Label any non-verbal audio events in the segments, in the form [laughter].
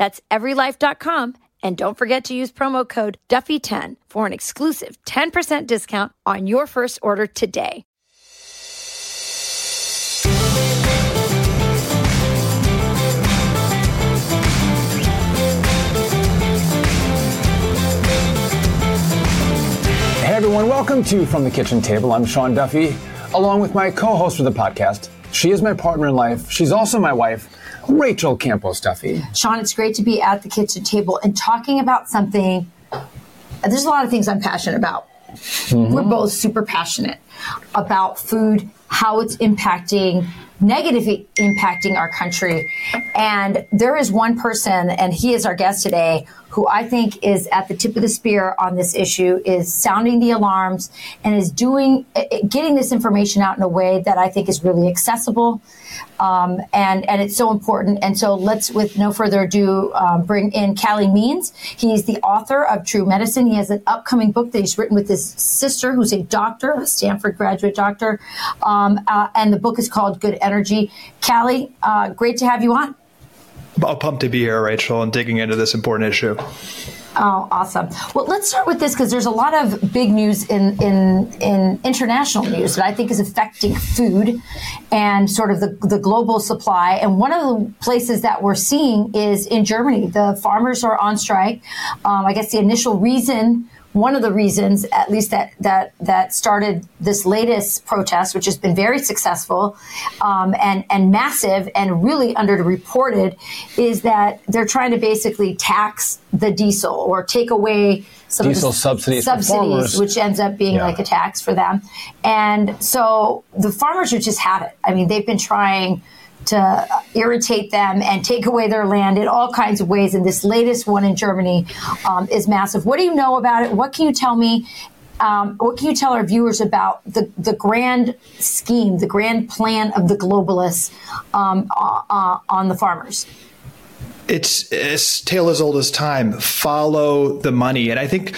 That's everylife.com. And don't forget to use promo code Duffy10 for an exclusive 10% discount on your first order today. Hey everyone, welcome to From the Kitchen Table. I'm Sean Duffy, along with my co host for the podcast. She is my partner in life. She's also my wife, Rachel Campos Duffy. Sean, it's great to be at the kitchen table and talking about something. There's a lot of things I'm passionate about. Mm-hmm. We're both super passionate about food, how it's impacting negatively impacting our country. And there is one person, and he is our guest today, who I think is at the tip of the spear on this issue, is sounding the alarms and is doing, getting this information out in a way that I think is really accessible. Um, and, and it's so important. And so let's, with no further ado, um, bring in Calley Means. He's the author of True Medicine. He has an upcoming book that he's written with his sister, who's a doctor, a Graduate doctor. Um, uh, and the book is called Good Energy. Calley, uh, great to have you on. I'm pumped to be here, Rachel, and digging into this important issue. Oh, awesome. Well, let's start with this because there's a lot of big news in, in, in international news that I think is affecting food and sort of the, the global supply. And one of the places that we're seeing is in Germany. The farmers are on strike. Um, I guess the initial reason one of the reasons, at least that that that started this latest protest, which has been very successful um, and and massive and really underreported, is that they're trying to basically tax the diesel or take away some diesel of the subsidies, subsidies which ends up being yeah. like a tax for them. And so the farmers have just had it. I mean, they've been trying to irritate them and take away their land in all kinds of ways. And this latest one in Germany um, is massive. What do you know about it? What can you tell me? Um, what can you tell our viewers about the, the grand scheme, the grand plan of the globalists um, uh, uh, on the farmers? It's it's tale as old as time. Follow the money, and I think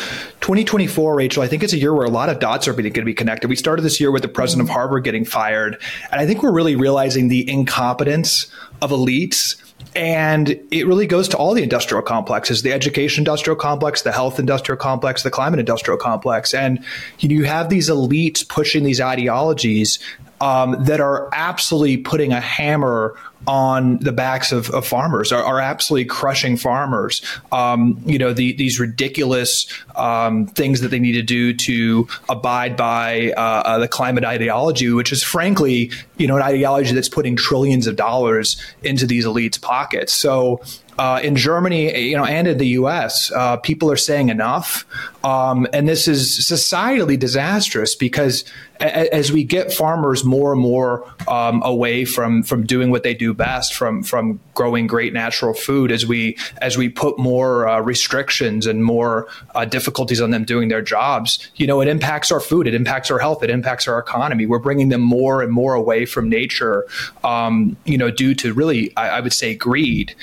2024, Rachel. I think it's a year where a lot of dots are going to be connected. We started this year with the president of Harvard getting fired, and I think we're really realizing the incompetence of elites. And it really goes to all the industrial complexes, the education industrial complex, the health industrial complex, the climate industrial complex. And you have these elites pushing these ideologies um, that are absolutely putting a hammer on the backs of, of farmers are, are, absolutely crushing farmers. Um, you know, the, these ridiculous um, things that they need to do to abide by uh, uh, the climate ideology, which is frankly, you know, an ideology that's putting trillions of dollars into these elites' pockets. So uh, in Germany, you know, and in the U.S., uh, people are saying enough, um, and this is societally disastrous because a- as we get farmers more and more um, away from from doing what they do best, from from growing great natural food, as we as we put more uh, restrictions and more uh, difficulties on them doing their jobs, you know, it impacts our food, it impacts our health, it impacts our economy. We're bringing them more and more away from nature, um, you know, due to really, I, I would say, greed.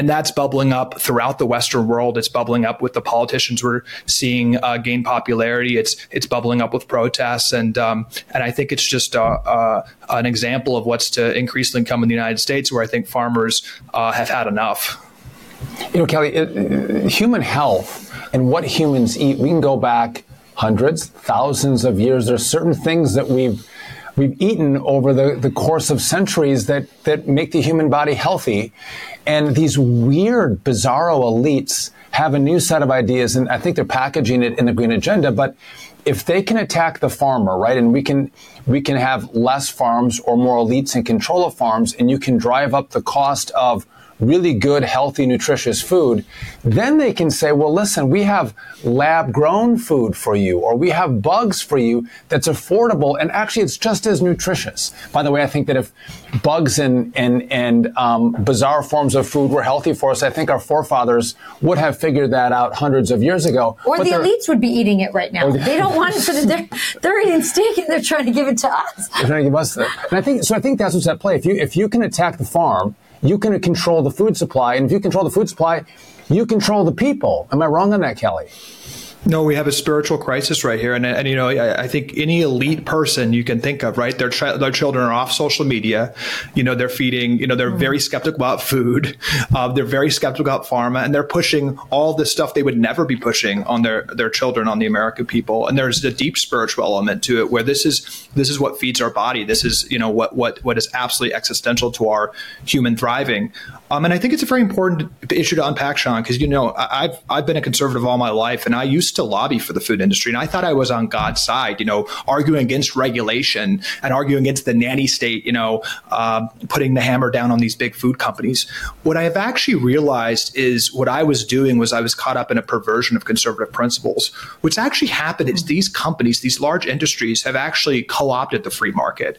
And that's bubbling up throughout the Western world. It's bubbling up with the politicians we're seeing uh, gain popularity. It's it's bubbling up with protests, and um, and I think it's just uh, uh, an example of what's to increasingly come in the United States, where I think farmers uh, have had enough. You know, Calley, it, human health and what humans eat. We can go back hundreds, thousands of years. There's certain things that we've we've eaten over the, the course of centuries that, that make the human body healthy. And these weird, bizarro elites have a new set of ideas, and I think they're packaging it in the green agenda. But if they can attack the farmer, right, and we can we can have less farms or more elites in control of farms, and you can drive up the cost of really good, healthy, nutritious food, then they can say, well, listen, we have lab grown food for you, or we have bugs for you that's affordable, and actually it's just as nutritious. By the way, I think that if bugs and, and, and um, bizarre forms of food were healthy for us, I think our forefathers would have figured that out hundreds of years ago. Or but the elites would be eating it right now. they don't want it, so they're, they're eating steak and they're trying to give it to us. They're trying to give us that. And I think, so I think that's what's at play. If you, if you can attack the farm, you can control the food supply. And if you control the food supply, you control the people. Am I wrong on that, Kelly? No, we have a spiritual crisis right here, and, and you know, I, I, think any elite person you can think of, right? Their chi- their children are off social media. You know, they're feeding. You know, they're very mm. skeptical about food. [laughs] Uh, they're very skeptical about pharma, and they're pushing all this stuff they would never be pushing on their their children, on the American people. And there's a deep spiritual element to it, where this is this is what feeds our body. This is you know what what what is absolutely existential to our human thriving. Um, and I think it's a very important issue to unpack, Sean, because you know I've I've been a conservative all my life, and I used to lobby for the food industry, and I thought I was on God's side, you know, arguing against regulation and arguing against the nanny state, you know, uh, putting the hammer down on these big food companies. What I have actually realized is what I was doing was I was caught up in a perversion of conservative principles. What's actually happened is these companies, these large industries, have actually co-opted the free market.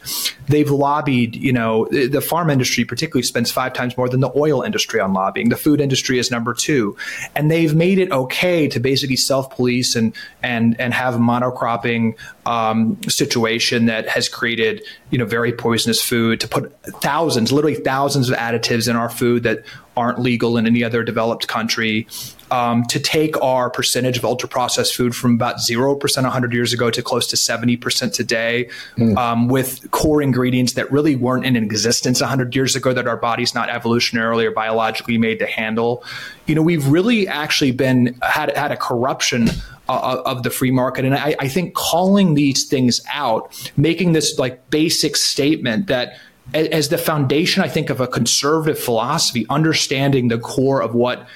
They've lobbied, you know, the, the farm industry particularly spends five times more than the oil industry on lobbying. The food industry is number two. And they've made it okay to basically self police and, and, and have monocropping um, situation that has created, you know, very poisonous food to put thousands, literally thousands of additives in our food that aren't legal in any other developed country um, to take our percentage of ultra processed food from about 0% 100 years ago to close to 70% today mm. um, with core ingredients that really weren't in existence 100 years ago that our body's not evolutionarily or biologically made to handle. You know, we've really actually been had, had a corruption uh, of the free market. And I, I think calling these things out, making this like basic statement that as the foundation, I think, of a conservative philosophy, understanding the core of what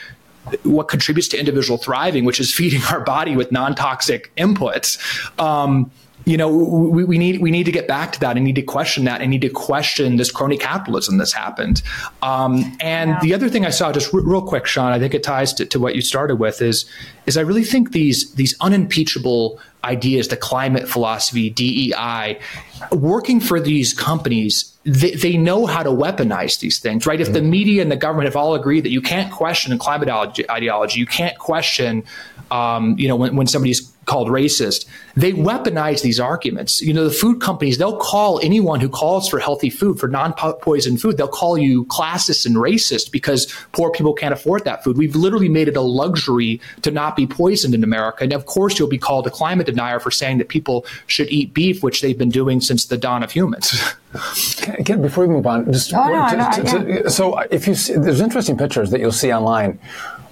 what contributes to individual thriving, which is feeding [laughs] our body with non-toxic inputs. Um, you know, we, we, need we need to get back to that. I need to question that. I need to question this crony capitalism that's happened. Um, and yeah. the other thing I saw, just r- real quick, Sean, I think it ties to, to what you started with is is I really think these these unimpeachable ideas, the climate philosophy, DEI, working for these companies, they, they know how to weaponize these things, right? If the mm-hmm. media and the government have all agreed that you can't question climate ideology, you can't question, um, you know, when, when somebody's called racist, they weaponize these arguments. You know, the food companies, they'll call anyone who calls for healthy food, for non poison food, they'll call you classist and racist because poor people can't afford that food. We've literally made it a luxury to not be poisoned in America. And of course, you'll be called a climate denier for saying that people should eat beef, which they've been doing since the dawn of humans. Again, before we move on, just, oh, no, just, no, yeah. so if you see, there's interesting pictures that you'll see online.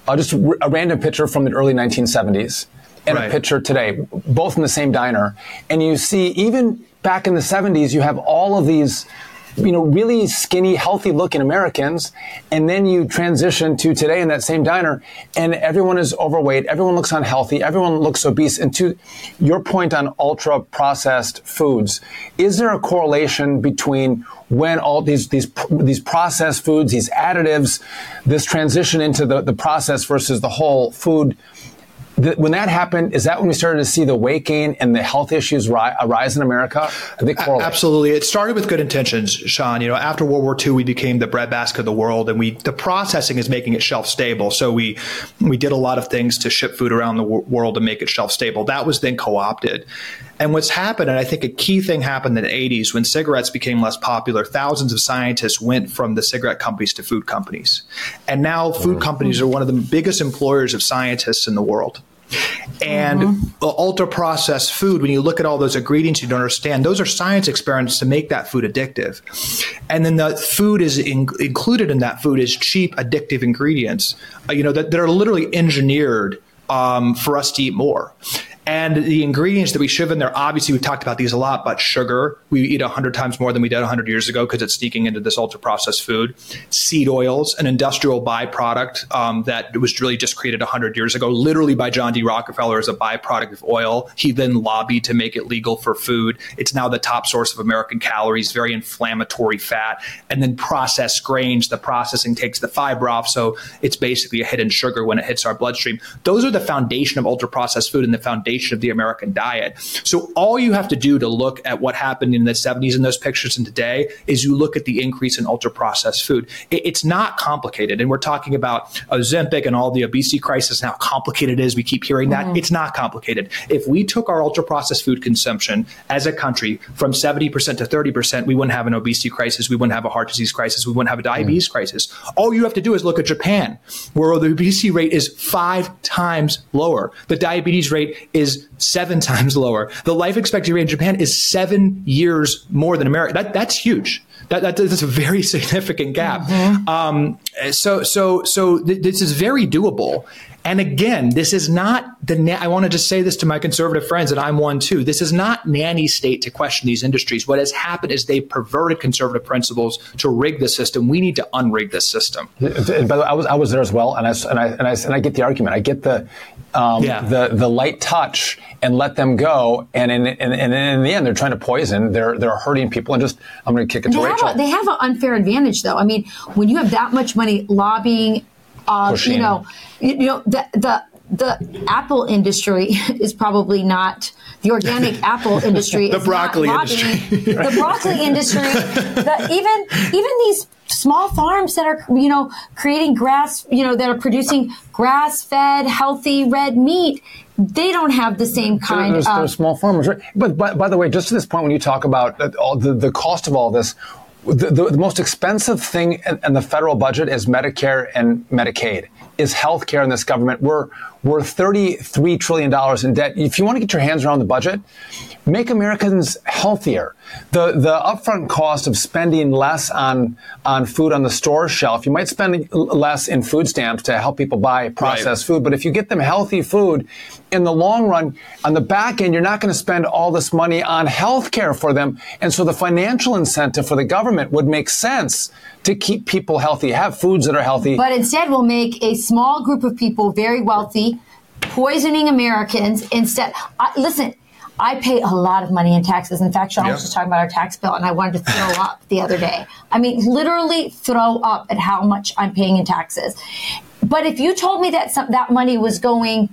Uh, just a random picture from the early 1970s and right. a picture today, both in the same diner. And you see, even back in the 70s, you have all of these you know, really skinny, healthy looking Americans. And then you transition to today in that same diner and everyone is overweight. Everyone looks unhealthy. Everyone looks obese. And to your point on ultra processed foods, is there a correlation between when all these, these, these processed foods, these additives, this transition into the, the process versus the whole food when that happened, is that when we started to see the weight gain and the health issues ri- arise in America? Absolutely. It started with good intentions, Sean. You know, after World War II, we became the breadbasket of the world, and we the processing is making it shelf stable. So we we did a lot of things to ship food around the w- world to make it shelf stable. That was then co-opted. And what's happened, and I think a key thing happened in the 80s when cigarettes became less popular, thousands of scientists went from the cigarette companies to food companies. And now food mm-hmm. companies are one of the biggest employers of scientists in the world. And mm-hmm. ultra processed food, when you look at all those ingredients you don't understand, those are science experiments to make that food addictive. And then the food is in, included in that food is cheap, addictive ingredients, uh, you know, that, that are literally engineered um, for us to eat more. And the ingredients that we shove in there, obviously, we've talked about these a lot, but sugar, we eat 100 times more than we did 100 years ago because it's sneaking into this ultra processed food. Seed oils, an industrial byproduct um, that was really just created 100 years ago, literally by John D. Rockefeller as a byproduct of oil. He then lobbied to make it legal for food. It's now the top source of American calories, very inflammatory fat. And then processed grains, the processing takes the fiber off. So it's basically a hidden sugar when it hits our bloodstream. Those are the foundation of ultra processed food and the foundation of the American diet. So all you have to do to look at what happened in the 70s in those pictures and today is you look at the increase in ultra processed food. it's not complicated. And we're talking about Ozempic and all the obesity crisis and how complicated it is. We keep hearing that. Mm-hmm. It's not complicated. If we took our ultra processed food consumption as a country from 70% to 30%, we wouldn't have an obesity crisis. We wouldn't have a heart disease crisis. We wouldn't have a diabetes mm-hmm. crisis. All you have to do is look at Japan, where the obesity rate is five times lower. The diabetes rate is is seven [laughs] times lower. The life expectancy rate in Japan is seven years more than America. That, that's huge. That, that, that's a very [laughs] significant gap. Mm-hmm. Um, so, so, so th- this is very doable. And again, this is not the, na- I want to just say this to my conservative friends, and I'm one too. This is not nanny state to question these industries. What has happened is they've perverted conservative principles to rig the system. We need to unrig this system. But I was, I was there as well, and I, and I, and I, and I get the argument. I get the, um, yeah. the, the light touch and let them go. And in, in, in, in, the end, they're trying to poison. They're, they're hurting people. And just, I'm going to kick it they to Rachel. A, they have an unfair advantage, though. I mean, when you have that much money lobbying, uh, you know, you, you know the the the apple industry [laughs] is probably not the organic [laughs] apple industry. [laughs] the broccoli industry. the broccoli industry. The, even even these small farms that are you know creating grass you know that are producing grass fed healthy red meat they don't have the same kind there's, of there's small farmers right but, but by the way just to this point when you talk about uh, all the, the cost of all this the, the, the most expensive thing in, in, the federal budget is Medicare and Medicaid, is health care in this government. We're, we're $33 trillion in debt. If you want to get your hands around the budget, make Americans healthier. The, the upfront cost of spending less on, on food on the store shelf, you might spend less in food stamps to help people buy processed right. food. But if you get them healthy food, in the long run, on the back end, you're not going to spend all this money on health care for them. And so the financial incentive for the government would make sense to keep people healthy, have foods that are healthy. But instead, we'll make a small group of people very wealthy, poisoning Americans instead. I, listen, I pay a lot of money in taxes. In fact, Sean yeah. was just talking about our tax bill, and I wanted to throw [laughs] up the other day. I mean, literally throw up at how much I'm paying in taxes. But if you told me that some, that money was going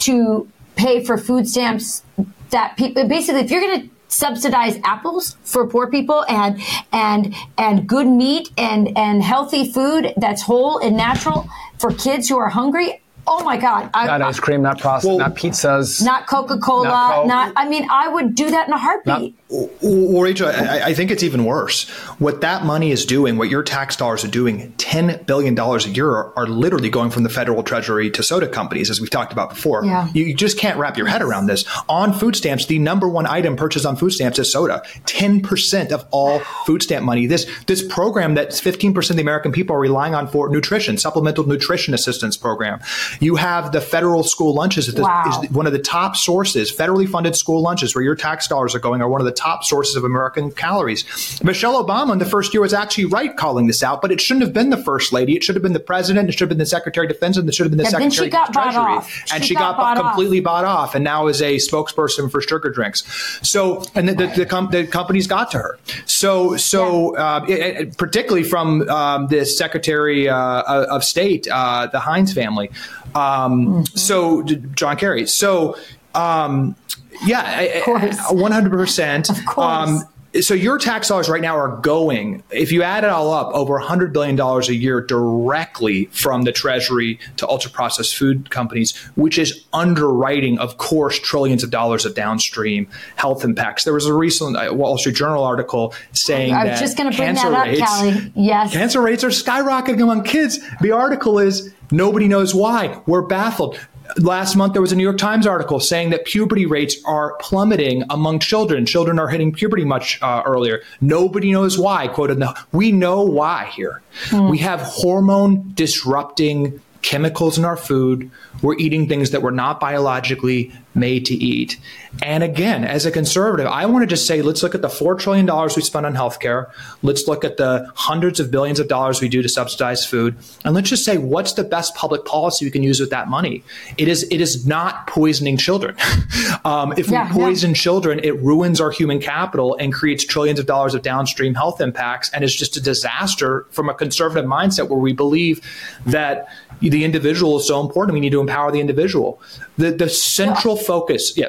to pay for food stamps, that people basically, if you're going to subsidize apples for poor people and and and good meat and and healthy food that's whole and natural for kids who are hungry Oh my God! I, not ice cream, not pasta, well, not pizzas, not Coca Cola, not, not, I mean, I would do that in a heartbeat. Not, well, Rachel, I, I, think it's even worse. What that money is doing, what your tax dollars are doing, ten billion dollars a year are, are, literally going from the federal treasury to soda companies, as we've talked about before. Yeah. You, you just can't wrap your head around this. On food stamps, the number one item purchased on food stamps is soda. Ten percent of all food stamp money. This this program that fifteen percent of the American people are relying on for nutrition, supplemental nutrition assistance program. You have the federal school lunches wow. is one of the top sources, federally funded school lunches where your tax dollars are going are one of the top sources of American calories. Michelle Obama in the first year was actually right calling this out, but it shouldn't have been the first lady. It should have been the president. It should have been the secretary of defense, and it should have been the secretary of treasury. And she, she got, got completely off. bought off, and now is a spokesperson for sugar drinks. So, and the, the, the, com- the companies got to her. So, so yeah. uh, it, it, particularly from um, the Secretary uh, of State, uh, the Heinz family. Um, mm-hmm. So John Kerry. So um, yeah, one hundred percent. Of course. Um, so your tax dollars right now are going, if you add it all up, over $100 billion a year directly from the Treasury to ultra processed food companies, which is underwriting, of course, trillions of dollars of downstream health impacts. There was a recent uh, Wall Street Journal article saying I was that just going to bring that up, rates, Calley. Yes. Cancer rates are skyrocketing among kids. The article is nobody knows why. We're baffled. Last month, there was a New York Times article saying that puberty rates are plummeting among children. Children are hitting puberty much uh, earlier. Nobody knows why. Quoted, no, we know why here. Mm. We have hormone disrupting chemicals in our food. We're eating things that were not biologically made to eat. And again, as a conservative, I want to just say let's look at the $4 trillion we spend on healthcare. Let's look at the hundreds of billions of dollars we do to subsidize food. And let's just say what's the best public policy we can use with that money? It is, it is not poisoning children. [laughs] um, if yeah, we poison yeah. children, it ruins our human capital and creates trillions of dollars of downstream health impacts. And it's just a disaster from a conservative mindset where we believe that the individual is so important. We need to empower the individual. The, the central focus, yeah.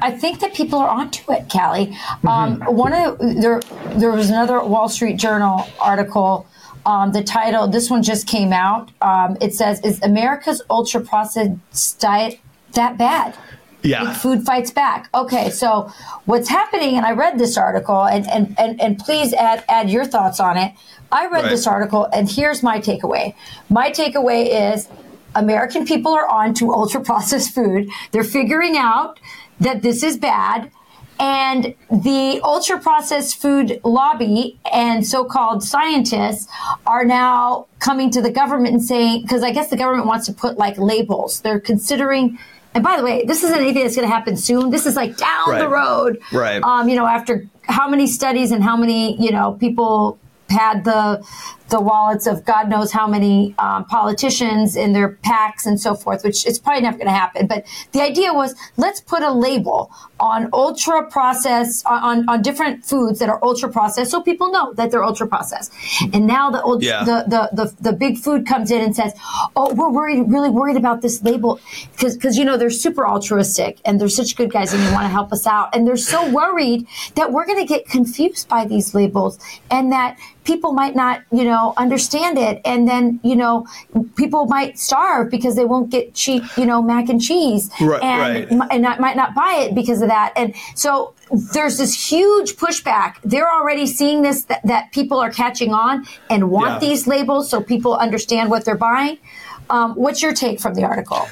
I think that people are onto it, Calley. Mm-hmm. Um, one of the, there, there was another Wall Street Journal article. Um, the title, this one just came out. Um, it says, "Is America's ultra processed diet that bad?" Yeah. Food fights back. Okay, so what's happening? And I read this article, and and and, and please add add your thoughts on it. I read right. this article, and here's my takeaway. My takeaway is American people are on to ultra processed food. They're figuring out that this is bad. And the ultra processed food lobby and so called scientists are now coming to the government and saying, because I guess the government wants to put like labels. They're considering, and by the way, this isn't anything that's going to happen soon. This is like down right. the road. Right. Um, you know, after how many studies and how many, you know, people had the the wallets of God knows how many um, politicians in their packs and so forth, which is probably never going to happen. But the idea was let's put a label on ultra processed on, on different foods that are ultra processed, so people know that they're ultra processed. And now the, old, yeah. the, the, the the big food comes in and says, "Oh, we're worried, really worried about this label because because you know they're super altruistic and they're such good guys and they want to help us out, and they're so worried that we're going to get confused by these labels and that people might not, you know, understand it. And then, you know, people might starve because they won't get cheap, you know, mac and cheese. Right, and, right. and not, might not buy it because of that. And so there's this huge pushback. They're already seeing this, that, that people are catching on and want yeah. these labels so people understand what they're buying. Um, what's your take from the article?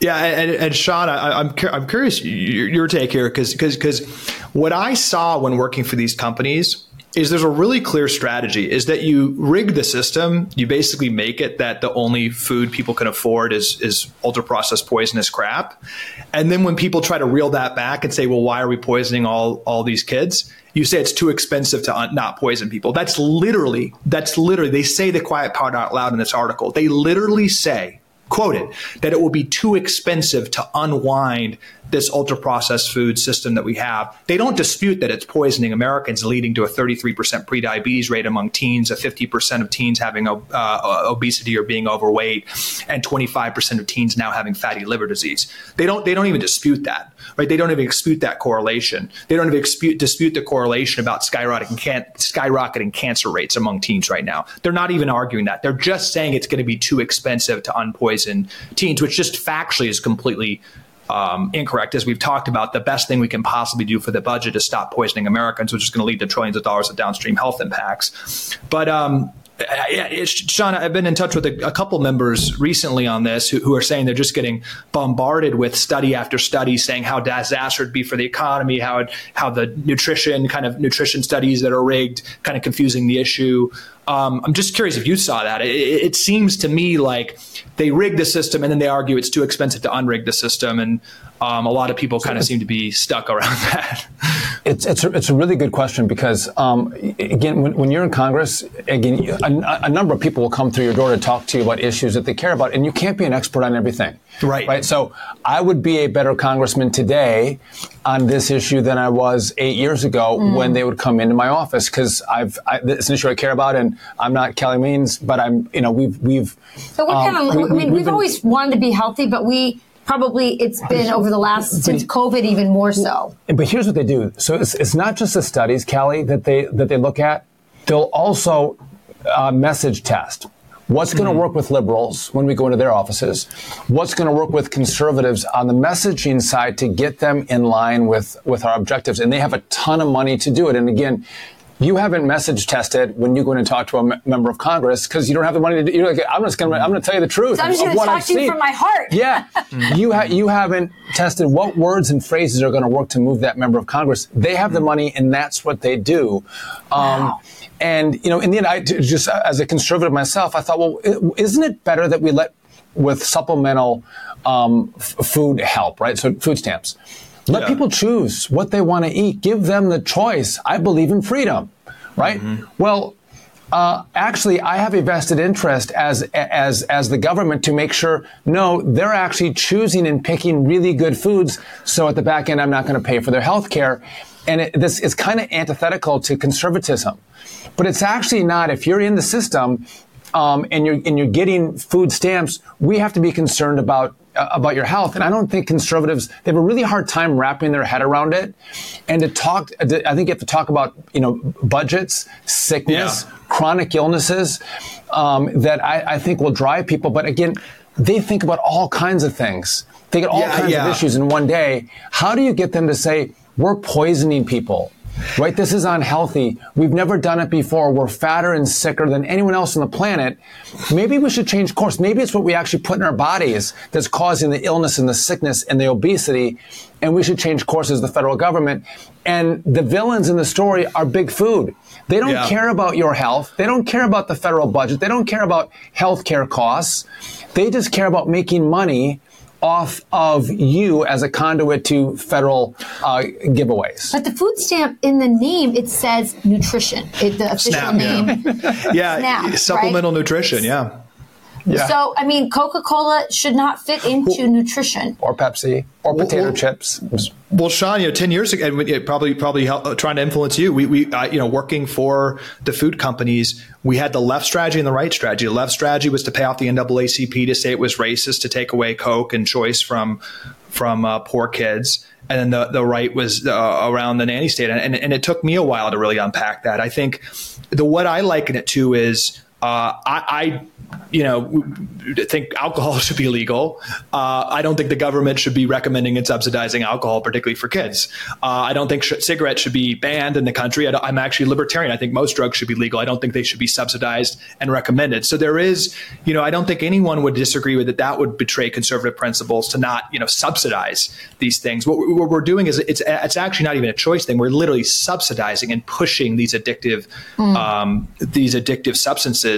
Yeah, and, and Sean, I, am I'm, I'm curious your, your take here because because because what I saw when working for these companies is there's a really clear strategy is that you rig the system you basically make it that the only food people can afford is is ultra processed poisonous crap. And then when people try to reel that back and say well why are we poisoning all all these kids? You say it's too expensive to un- not poison people. That's literally that's literally they say the quiet part out loud in this article. They literally say quoted that it will be too expensive to unwind this ultra processed food system that we have. They don't dispute that it's poisoning Americans, leading to a 33% prediabetes rate among teens, a 50% of teens having uh, obesity or being overweight, and 25% of teens now having fatty liver disease. They don't. They don't even dispute that, right? They don't even dispute that correlation. They don't even dispute, dispute the correlation about skyrocketing, can, skyrocketing cancer rates among teens right now. They're not even arguing that. They're just saying it's going to be too expensive to unpoison teens, which just factually is completely um, incorrect. As we've talked about, the best thing we can possibly do for the budget is stop poisoning Americans, which is going to lead to trillions of dollars of downstream health impacts. But um, Sean, I've been in touch with a, a couple members recently on this who, who, are saying they're just getting bombarded with study after study saying how disaster it'd be for the economy, how how the nutrition kind of nutrition studies that are rigged, kind of confusing the issue. Um, I'm just curious if you saw that. It, it, seems to me like they rig the system and then they argue it's too expensive to unrig the system, and um, a lot of people kind of seem to be stuck around [laughs] that. It's it's a, it's a really good question because um, again, when, when, you're in Congress, again, a, a, number of people will come through your door to talk to you about issues that they care about, and you can't be an expert on everything. Right. Right. So I would be a better congressman today on this issue than I was eight years ago mm. when they would come into my office because I've I, it's an issue I care about, and I'm not Kelly Means, but I'm you know we've we've. So we're um, kind of, we, I mean, we've, we've been, always wanted to be healthy, but we probably it's been over the last since COVID even more so. But here's what they do. So it's, it's not just the studies, Kelly, that they that they look at. They'll also uh, message test. What's going to mm-hmm. work with liberals when we go into their offices? What's going to work with conservatives on the messaging side to get them in line with, with our objectives? And they have a ton of money to do it. And again, you haven't message tested when you go in and talk to a m- member of Congress because you don't have the money to do. You're like, I'm just going to, I'm going to tell you the truth. So I'm just going to talk to you from my heart. Yeah, [laughs] you ha- you haven't tested what words and phrases are going to work to move that member of Congress. They have the money, and that's what they do. Um, wow. And you know, in the end, I just as a conservative myself, I thought, well, isn't it better that we let with supplemental um, f- food help, right? So food stamps. Let yeah. people choose what they want to eat. Give them the choice. I believe in freedom, right? Mm-hmm. Well, uh, actually, I have a vested interest as as as the government to make sure no, they're actually choosing and picking really good foods. So at the back end, I'm not going to pay for their health care, and it, this is kind of antithetical to conservatism. But it's actually not. If you're in the system um, and you're and you're getting food stamps, we have to be concerned about about your health. And I don't think conservatives they have a really hard time wrapping their head around it. And to talk, I think you have to talk about you know budgets, sickness, yeah. chronic illnesses um, that I, I, think will drive people. But again, they think about all kinds of things. They get all yeah, kinds yeah. of issues in one day. How do you get them to say we're poisoning people? Right? This is unhealthy. We've never done it before. We're fatter and sicker than anyone else on the planet. Maybe we should change course. Maybe it's what we actually put in our bodies that's causing the illness and the sickness and the obesity. And we should change course as the federal government. And the villains in the story are big food. They don't yeah. care about your health. They don't care about the federal budget. They don't care about health care costs. They just care about making money off of you as a conduit to federal uh, giveaways. But the food stamp in the name it says nutrition. It, the official Snap, name. Yeah, [laughs] yeah Snap, supplemental right? nutrition. Yeah. Yeah. So, I mean, Coca Cola should not fit into well, nutrition. Or Pepsi, or potato well, chips. Well, Sean, you know, ten years ago, and probably probably help, uh, trying to influence you. We, we uh, you know, working for the food companies, we had the left strategy and the right strategy. The left strategy was to pay off the NAACP to say it was racist to take away Coke and choice from from uh, poor kids and then the, the right was uh, around the nanny state. And, and, it took me a while to really unpack that. I think the what I liken it to is uh, I, I you know, think alcohol [laughs] should be legal. Uh, I don't think the government should be recommending and subsidizing alcohol, particularly for kids. Uh, I don't think sh- cigarettes should be banned in the country. I am actually libertarian. I think most drugs should be legal. I don't think they should be subsidized and recommended. So there is, you know, I don't think anyone would disagree with that. That would betray conservative principles to not, you know, subsidize these things. What, what we're doing is it's it's actually not even a choice thing. We're literally subsidizing and pushing these addictive mm. um, these addictive substances.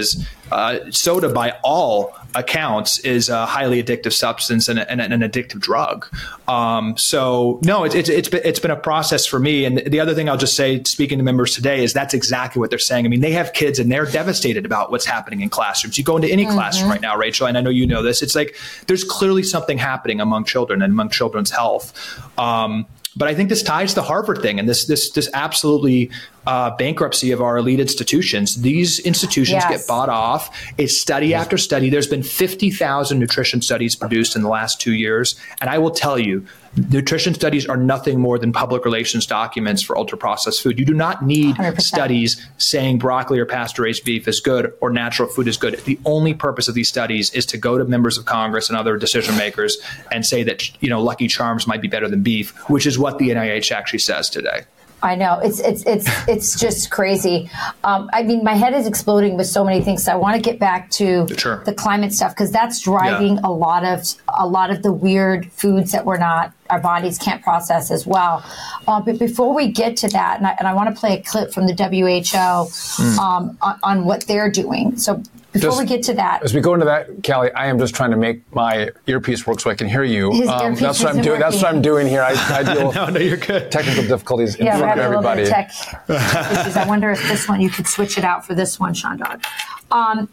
Uh, soda by all accounts is a highly addictive substance and, and, and an addictive drug. Um, so no, it's, it's, it's been, it's been a process for me. And the other thing I'll just say, speaking to members today, is that's exactly what they're saying. I mean, they have kids and they're devastated about what's happening in classrooms. You go into any mm-hmm. classroom right now, Rachel, and I know you know this. It's like there's clearly something happening among children and among children's health. Um, but I think this ties to the Harvard thing and this this this absolutely uh, bankruptcy of our elite institutions. These institutions yes. get bought off. It's study after study. There's been 50,000 nutrition studies produced in the last two years. And I will tell you, nutrition studies are nothing more than public relations documents for ultra processed food. You do not need 100%. studies saying broccoli or pasture raised beef is good or natural food is good. The only purpose of these studies is to go to members of Congress and other decision makers and say that, you know, Lucky Charms might be better than beef, which is what the NIH actually says today. I know it's it's it's it's just crazy. Um, I mean, my head is exploding with so many things. So I want to get back to sure. the climate stuff because that's driving yeah. a lot of a lot of the weird foods that we're not our bodies can't process as well. Uh, but before we get to that, and I, and I, want to play a clip from the WHO mm. um, on, on, what they're doing. So before just, we get to that, as we go into that, Calley, I am just trying to make my earpiece work so I can hear you. Um, that's what I'm doing. Working. That's what I'm doing here. I, I [laughs] deal no, no, you're good. technical difficulties in yeah, front of everybody. tech issues. I wonder if this one you could switch it out for this one, Sean Dog. Um,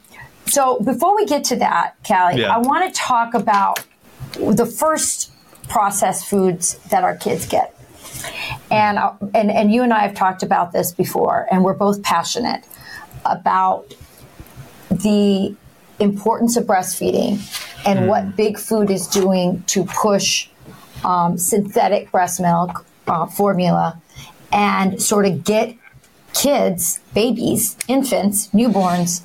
so before we get to that, Calley, yeah. I want to talk about the first processed foods that our kids get. And, uh, and and you and I have talked about this before, and we're both passionate about the importance of breastfeeding and mm. what big food is doing to push um, synthetic breast milk uh, formula and sort of get kids, babies, infants, newborns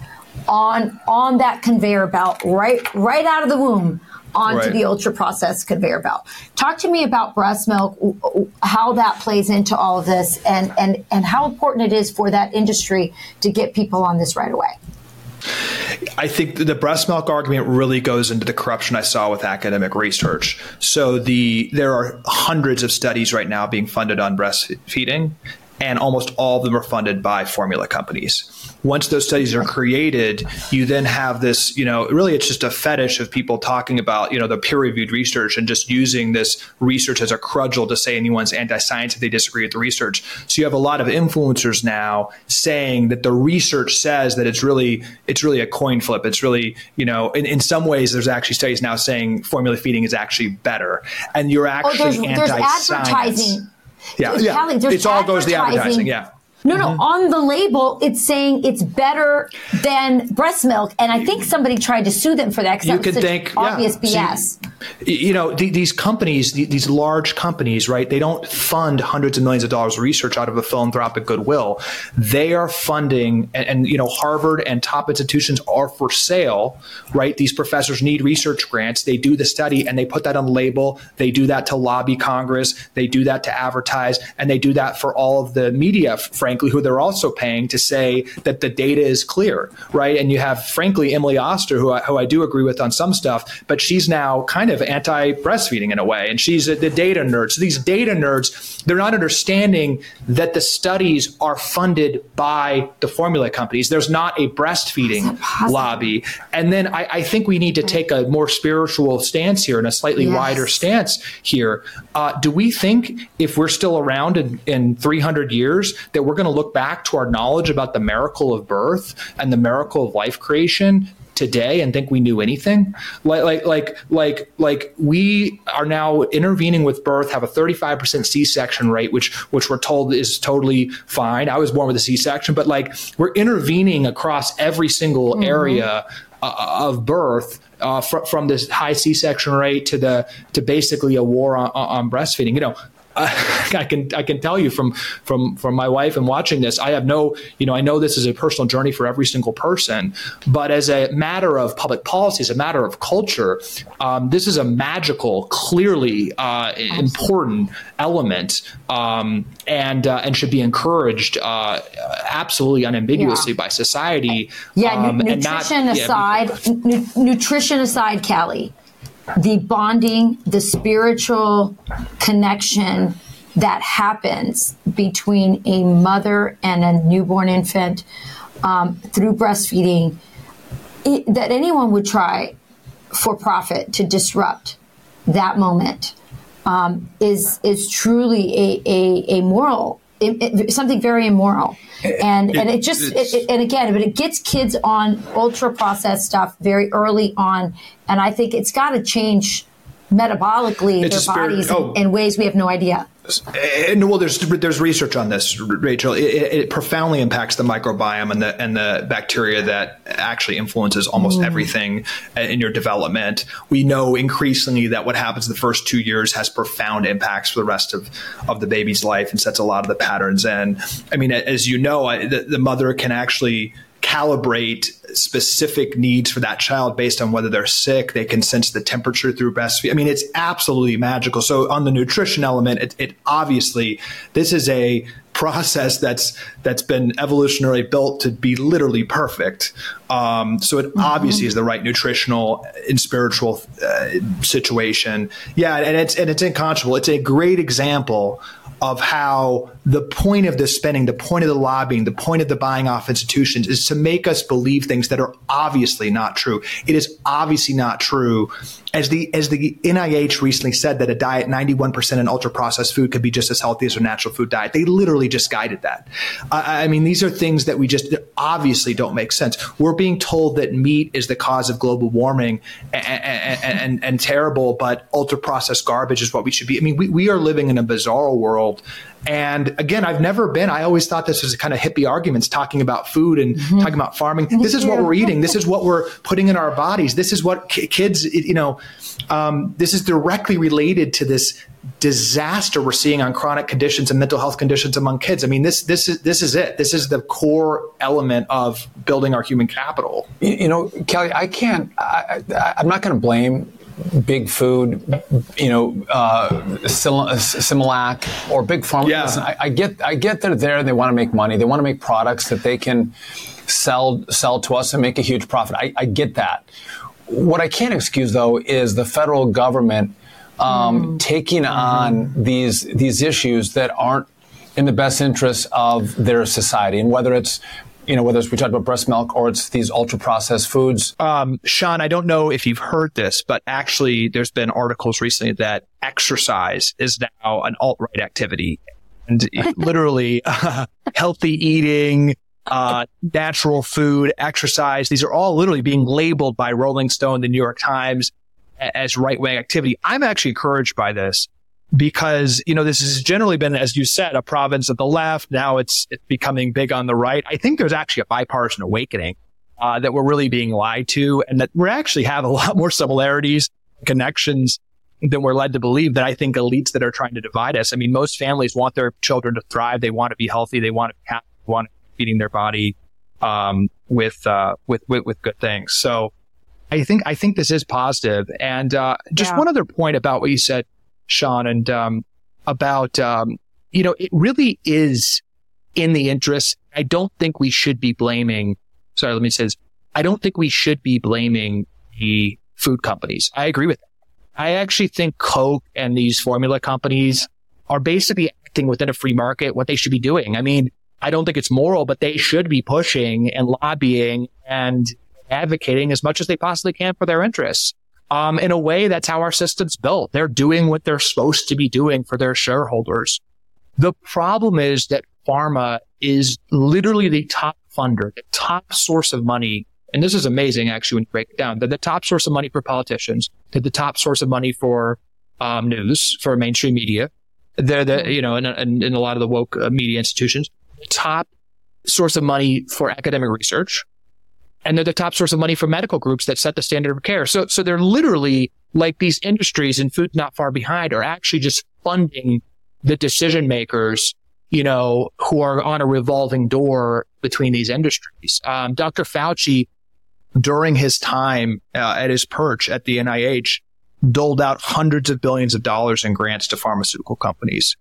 on on that conveyor belt right right out of the womb onto right. the ultra processed conveyor belt. Talk to me about breast milk, how that plays into all of this, and and and how important it is for that industry to get people on this right away. I think the breast milk argument really goes into the corruption I saw with academic research. So the there are hundreds of studies right now being funded on breastfeeding, and almost all of them are funded by formula companies. Once those studies are created, you then have this, you know, really it's just a fetish of people talking about, you know, the peer reviewed research and just using this research as a crudgel to say anyone's anti science if they disagree with the research. So you have a lot of influencers now saying that the research says that it's really it's really a coin flip. It's really, you know, in, in some ways there's actually studies now saying formula feeding is actually better. And you're actually oh, there's, Yeah, yeah. It's all goes the advertising. Yeah. No, no. Mm-hmm. On the label, it's saying it's better than breast milk, and I think somebody tried to sue them for that because that was think, obvious yeah. BS. you know, the, these companies, the, these large companies, right? They don't fund hundreds of millions of dollars of research out of a philanthropic goodwill. They are funding, and, and you know, Harvard and top institutions are for sale, right? These professors need research grants. They do the study and they put that on label. They do that to lobby Congress. They do that to advertise, and they do that for all of the media, frankly, who they're also paying to say that the data is clear, right? And you have, frankly, Emily Oster, who I, who I do agree with on some stuff, but she's now kind of anti breastfeeding in a way. And she's a, the data nerd. So these data nerds, they're not understanding that the studies are funded by the formula companies. There's not a breastfeeding lobby. And then I, I, think we need to take a more spiritual stance here and a slightly yes. wider stance here. Uh, do we think if we're still around in, in 300 years that we're going to look back to our knowledge about the miracle of birth and the miracle of life creation today and think we knew anything. Like like like like like we are now intervening with birth have a 35% c-section rate which which we're told is totally fine. I was born with a c-section but like we're intervening across every single mm-hmm. area uh, of birth uh, fr- from this high c-section rate to the to basically a war on, on breastfeeding. You know [laughs] I can I can tell you from from from my wife and watching this, I have no you know I know this is a personal journey for every single person, but as a matter of public policy, as a matter of culture, um, this is a magical, clearly uh, important element, um, and uh, and should be encouraged uh, absolutely unambiguously yeah. by society. Yeah, um, nutrition not, aside, yeah, nutrition aside, Calley the bonding, the spiritual connection that happens between a mother and a newborn infant um, through breastfeeding it, that anyone would try for profit to disrupt that moment um, is is truly a, a, a moral it, it, something very immoral. And it, and it just it, and again but it gets kids on ultra processed stuff very early on. And i think it's got to change metabolically it's their bodies oh. in, in ways we have no idea and well, there's there's research on this, Rachel. It, it, profoundly impacts the microbiome and the and the bacteria that actually influences almost mm. everything in your development. We know increasingly that what happens the first two years has profound impacts for the rest of of the baby's life and sets a lot of the patterns. And I mean, as you know, I, the, the mother can actually calibrate specific needs for that child based on whether they're sick. They can sense the temperature through breastfeeding. I mean, it's absolutely magical. So on the nutrition element, it, it obviously this is a process that's that's been evolutionarily built to be literally perfect. Um, so it mm-hmm. obviously is the right nutritional and spiritual uh, situation. Yeah, and it's and it's unconscionable. It's a great example of how the point of the spending, the point of the lobbying, the point of the buying off institutions is to make us believe things that are obviously not true. It is obviously not true. As the as the NIH recently said that a diet 91% in ultra processed food could be just as healthy as a natural food diet. They literally just guided that. I mean, these are things that we just obviously don't make sense. We're being told that meat is the cause of global warming and, and, and, and terrible, but ultra processed garbage is what we should be. I mean, we, we are living in a bizarre world and again, I've never been, I always thought this was kind of hippie arguments talking about food and mm-hmm. talking about farming. This is what we're eating. This is what we're putting in our bodies. This is what kids, you know, um, this is directly related to this disaster we're seeing on chronic conditions and mental health conditions among kids. I mean, this this is this is it. This is the core element of building our human capital. You know, Kelly, I can't. i I, am not going to blame big food, you know, uh, Similac or big pharma. Yeah. Listen, I, I, get, I get they're there. They want to make money. They want to make products that they can sell, sell to us and make a huge profit. I, I get that. What I can't excuse though is the federal government um, mm. taking mm-hmm. on these these issues that aren't in the best interest of their society. And whether it's you know, whether it's we talked about breast milk or it's these ultra processed foods. Um, Sean, I don't know if you've heard this, but actually, there's been articles recently that exercise is now an alt right activity, and [laughs] literally uh, healthy eating, uh, natural food, exercise. These are all literally being labeled by Rolling Stone, the New York Times, as right wing activity. I'm actually encouraged by this because, you know, this has generally been, as you said, a province of the left. Now it's, it's becoming big on the right. I think there's actually a bipartisan awakening uh, that we're really being lied to and that we actually have a [laughs] lot more similarities, connections than we're led to believe that I think elites that are trying to divide us. I mean, most families want their children to thrive. They want to be healthy. They want to be happy, they want to be feeding their body, um, with, uh, with, with, with good things. So I think, I think this is positive. And, uh, just yeah. one other point about what you said, Sean, and um, about um, you know it really is in the interest. I don't think we should be blaming. Sorry, let me say this. I don't think we should be blaming the food companies. I agree with that. I actually think Coke and these formula companies are basically acting within a free market what they should be doing. I mean, I don't think it's moral, but they should be pushing and lobbying and advocating as much as they possibly can for their interests. Um, in a way, that's how our system's built. They're doing what they're supposed to be doing for their shareholders. The problem is that pharma is literally the top funder, the top source of money. And this is amazing, actually, when you break it down. They're the top source of money for politicians. They're the top source of money for um, news, for mainstream media. They're the, you know, in, in, in a lot of the woke uh, media institutions, top source of money for academic research and they're the top source of money for medical groups that set the standard of care. So, so they're literally like these industries and food not far behind are actually just funding the decision makers, you know, who are on a revolving door between these industries. Um, Dr. Fauci, during his time uh, at his perch at the NIH, doled out hundreds of billions of dollars in grants to pharmaceutical companies.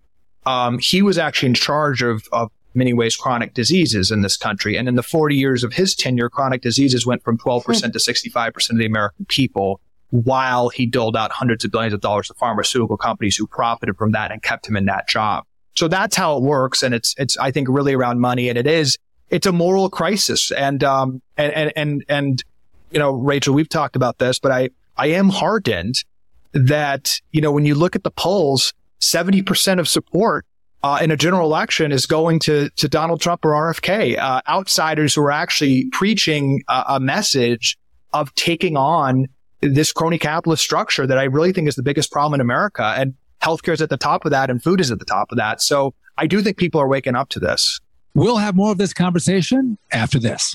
Um, he was actually in charge of, of many ways chronic diseases in this country. And in the 40 years of his tenure, chronic diseases went from 12% hmm. to 65% of the American people while he doled out hundreds of billions of dollars to pharmaceutical companies who profited from that and kept him in that job. So that's how it works. And it's, it's, I think really around money and it is, it's a moral crisis. And, um, and, and, and, and, you know, Rachel, we've talked about this, but I, I am heartened that, you know, when you look at the polls, 70% of support uh, in a general election is going to, to Donald Trump or RFK, uh, outsiders who are actually preaching a, a, message of taking on this crony capitalist structure that I really think is the biggest problem in America. And healthcare is at the top of that and food is at the top of that. So I do think people are waking up to this. We'll have more of this conversation after this.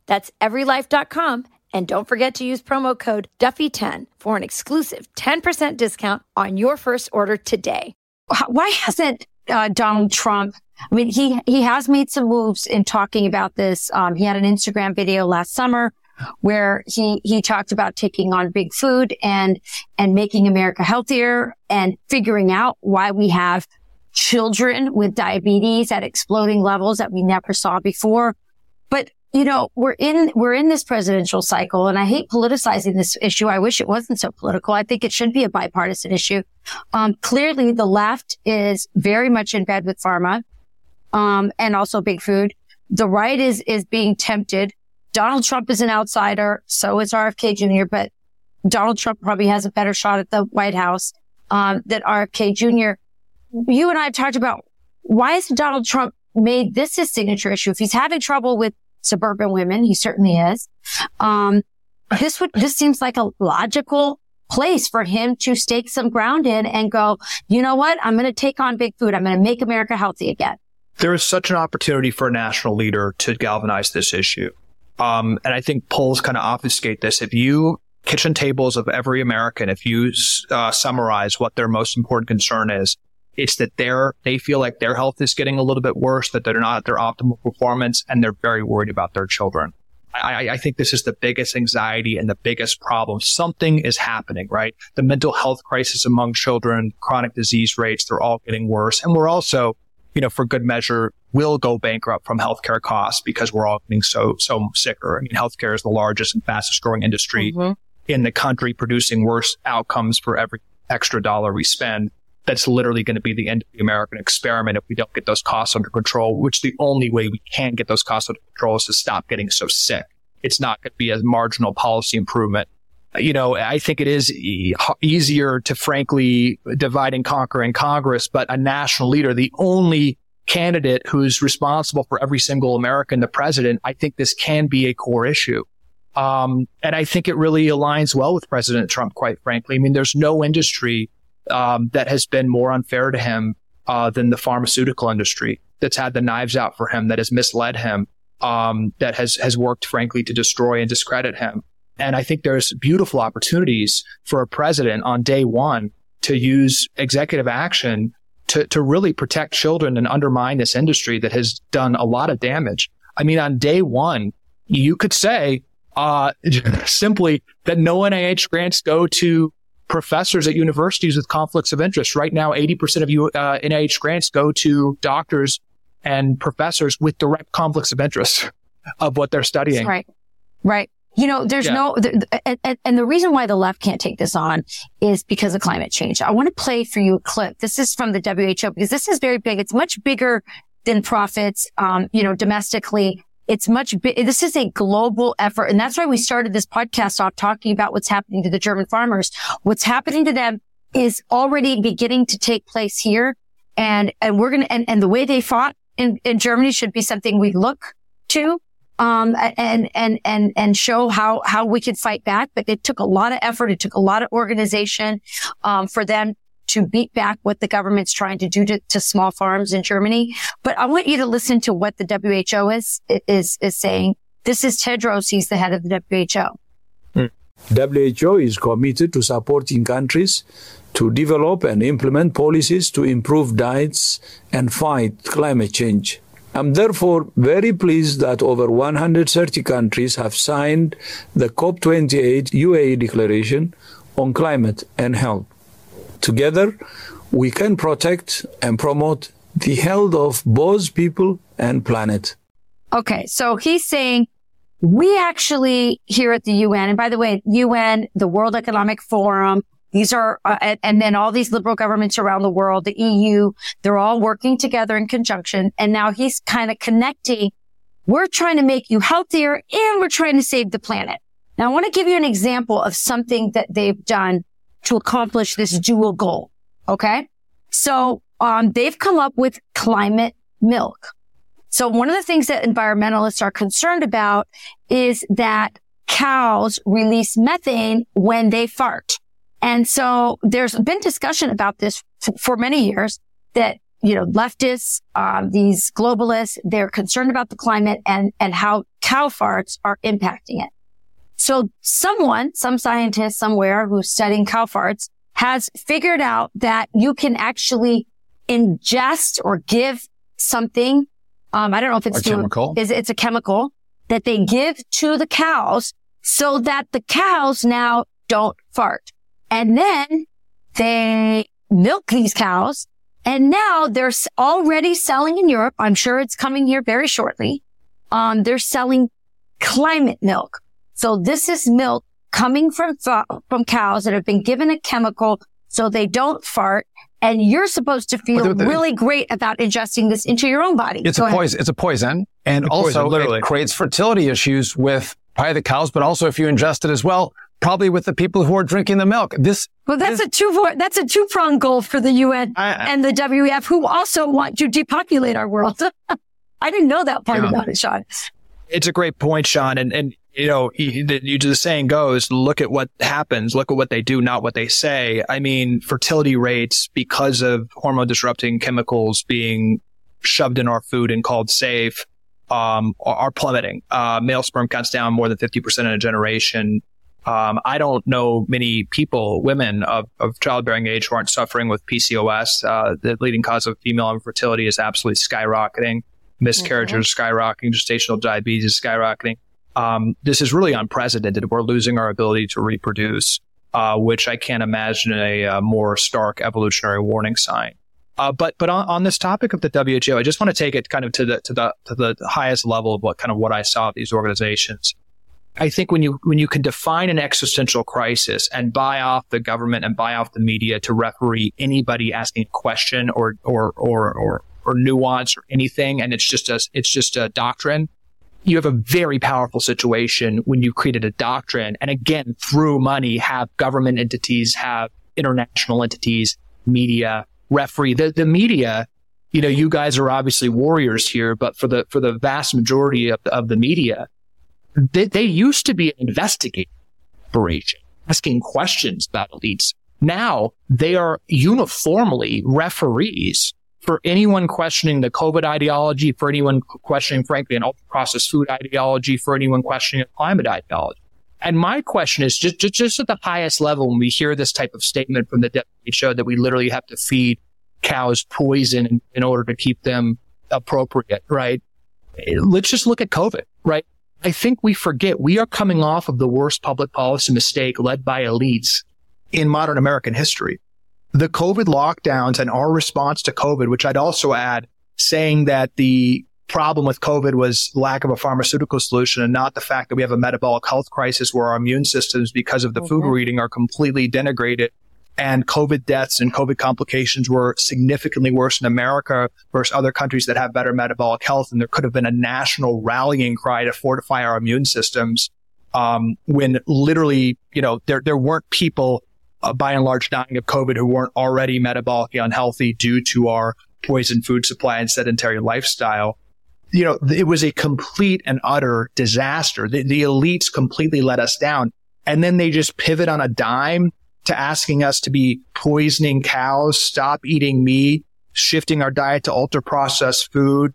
That's everylife.com. And don't forget to use promo code Duffy10 for an exclusive 10% discount on your first order today. Why hasn't uh, Donald Trump? I mean, he, he has made some moves in talking about this. Um, he had an Instagram video last summer where he, he talked about taking on big food and, and making America healthier and figuring out why we have children with diabetes at exploding levels that we never saw before. You know, we're in, we're in this presidential cycle and I hate politicizing this issue. I wish it wasn't so political. I think it should be a bipartisan issue. Um, clearly the left is very much in bed with pharma, um, and also big food. The right is, is being tempted. Donald Trump is an outsider. So is RFK Jr., but Donald Trump probably has a better shot at the White House, um, than RFK Jr. You and I have talked about why is Donald Trump made this his signature issue? If he's having trouble with suburban women. He certainly is. Um, this would, this seems like a logical place for him to stake some ground in and go, you know what? I'm going to take on big food. I'm going to make America healthy again. There is such an opportunity for a national leader to galvanize this issue. Um, and I think polls kind of obfuscate this. If you kitchen tables of every American, if you uh, summarize what their most important concern is, it's that they're, they feel like their health is getting a little bit worse, that they're not at their optimal performance, and they're very worried about their children. I, I, think this is the biggest anxiety and the biggest problem. Something is happening, right? The mental health crisis among children, chronic disease rates, they're all getting worse. And we're also, you know, for good measure, will go bankrupt from healthcare costs because we're all getting so, so sicker. I mean, healthcare is the largest and fastest growing industry mm-hmm. in the country, producing worse outcomes for every extra dollar we spend that's literally going to be the end of the American experiment if we don't get those costs under control, which the only way we can get those costs under control is to stop getting so sick. It's not going to be a marginal policy improvement. You know, I think it is e- easier to frankly divide and conquer in Congress, but a national leader, the only candidate who's responsible for every single American, the president, I think this can be a core issue. Um, and I think it really aligns well with President Trump, quite frankly. I mean, there's no industry um, that has been more unfair to him uh, than the pharmaceutical industry that's had the knives out for him, that has misled him, um, that has has worked frankly to destroy and discredit him. And I think there's beautiful opportunities for a president on day one to use executive action to, to really protect children and undermine this industry that has done a lot of damage. I mean, on day one, you could say uh, [laughs] simply that no NIH grants go to professors at universities with conflicts of interest. Right now, 80% of you, uh, NIH grants go to doctors and professors with direct conflicts of interest [laughs] of what they're studying. Right. Right. You know, there's yeah. no, the, and, and, the reason why the left can't take this on is because of climate change. I want to play for you a clip. This is from the WHO because this is very big. It's much bigger than profits, um, you know, domestically. It's much. This is a global effort. And that's why we started this podcast off talking about what's happening to the German farmers. What's happening to them is already beginning to take place here. And, and we're going to, and, and the way they fought in, in Germany should be something we look to. Um, and, and, and, and show how, how we could fight back. But it took a lot of effort. It took a lot of organization, um, for them to beat back what the government's trying to do to, to small farms in Germany. But I want you to listen to what the WHO is, is, is saying. This is Tedros. He's the head of the WHO. WHO is committed to supporting countries to develop and implement policies to improve diets and fight climate change. I'm therefore very pleased that over 130 countries have signed the COP28 UAE declaration on climate and health. Together, we can protect and promote the health of both people and planet. Okay, so he's saying we actually here at the UN, and by the way, UN, the World Economic Forum, these are, uh, and then all these liberal governments around the world, the EU, they're all working together in conjunction. And now he's kind of connecting. We're trying to make you healthier and we're trying to save the planet. Now I want to give you an example of something that they've done to accomplish this dual goal. Okay. So, um, they've come up with climate milk. So one of the things that environmentalists are concerned about is that cows release methane when they fart. And so there's been discussion about this f- for many years that, you know, leftists, um, these globalists, they're concerned about the climate and, and how cow farts are impacting it. So someone, some scientist somewhere who's studying cow farts has figured out that you can actually ingest or give something. Um, I don't know if it's a chemical. Is it's a chemical that they give to the cows so that the cows now don't fart. And then they milk these cows and now they're already selling in Europe. I'm sure it's coming here very shortly. Um, they're selling climate milk. So this is milk coming from, from cows that have been given a chemical so they don't fart. And you're supposed to feel the, the, really great about ingesting this into your own body. It's Go a poison. It's a poison. And also poison, it creates fertility issues with probably the cows, but also if you ingest it as well, probably with the people who are drinking the milk. This well, that's this, a two that's a two prong goal for the UN I, I, and the WEF, who also want to depopulate our world. [laughs] I didn't know that part yeah. about it, Sean. It's a great point, Sean. And, and you know, he, the, the saying goes, look at what happens, look at what they do, not what they say. I mean, fertility rates because of hormone disrupting chemicals being shoved in our food and called safe um, are plummeting. Uh, male sperm counts down more than 50% in a generation. Um, I don't know many people, women of, of childbearing age who aren't suffering with PCOS. Uh, the leading cause of female infertility is absolutely skyrocketing. Miscarriages mm-hmm. skyrocketing, gestational diabetes skyrocketing. Um, this is really unprecedented. We're losing our ability to reproduce, uh, which I can't imagine a, a, more stark evolutionary warning sign. Uh, but but on, on, this topic of the WHO, I just want to take it kind of to the to the to the highest level of what kind of what I saw at these organizations. I think when you when you can define an existential crisis and buy off the government and buy off the media to referee anybody asking a question or or or or, or nuance or anything, and it's just a it's just a doctrine. You have a very powerful situation when you created a doctrine, and again through money have government entities, have international entities, media referee. The the media you know, you guys are obviously warriors here, but for the for the vast majority of the, of the media, they, they used to be investigating operation, asking questions about elites. Now they are uniformly referees for anyone questioning the COVID ideology, for anyone questioning, frankly, an ultra processed food ideology, for anyone questioning a climate ideology. And my question is just, just, just at the highest level, when we hear this type of statement from the WHO that we literally have to feed cows poison in, in order to keep them appropriate, right? Let's just look at COVID, right? I think we forget we are coming off of the worst public policy mistake led by elites in modern American history. The COVID lockdowns and our response to COVID, which I'd also add saying that the problem with COVID was lack of a pharmaceutical solution and not the fact that we have a metabolic health crisis where our immune systems, because of the food we're eating, are completely denigrated and COVID deaths and COVID complications were significantly worse in America versus other countries that have better metabolic health. And there could have been a national rallying cry to fortify our immune systems. Um, when literally, you know, there, there weren't people uh, by and large dying of COVID who weren't already metabolically unhealthy due to our poison food supply and sedentary lifestyle. You know, it was a complete and utter disaster. The, the elites completely let us down. And then they just pivot on a dime to asking us to be poisoning cows, stop eating meat, shifting our diet to ultra processed food,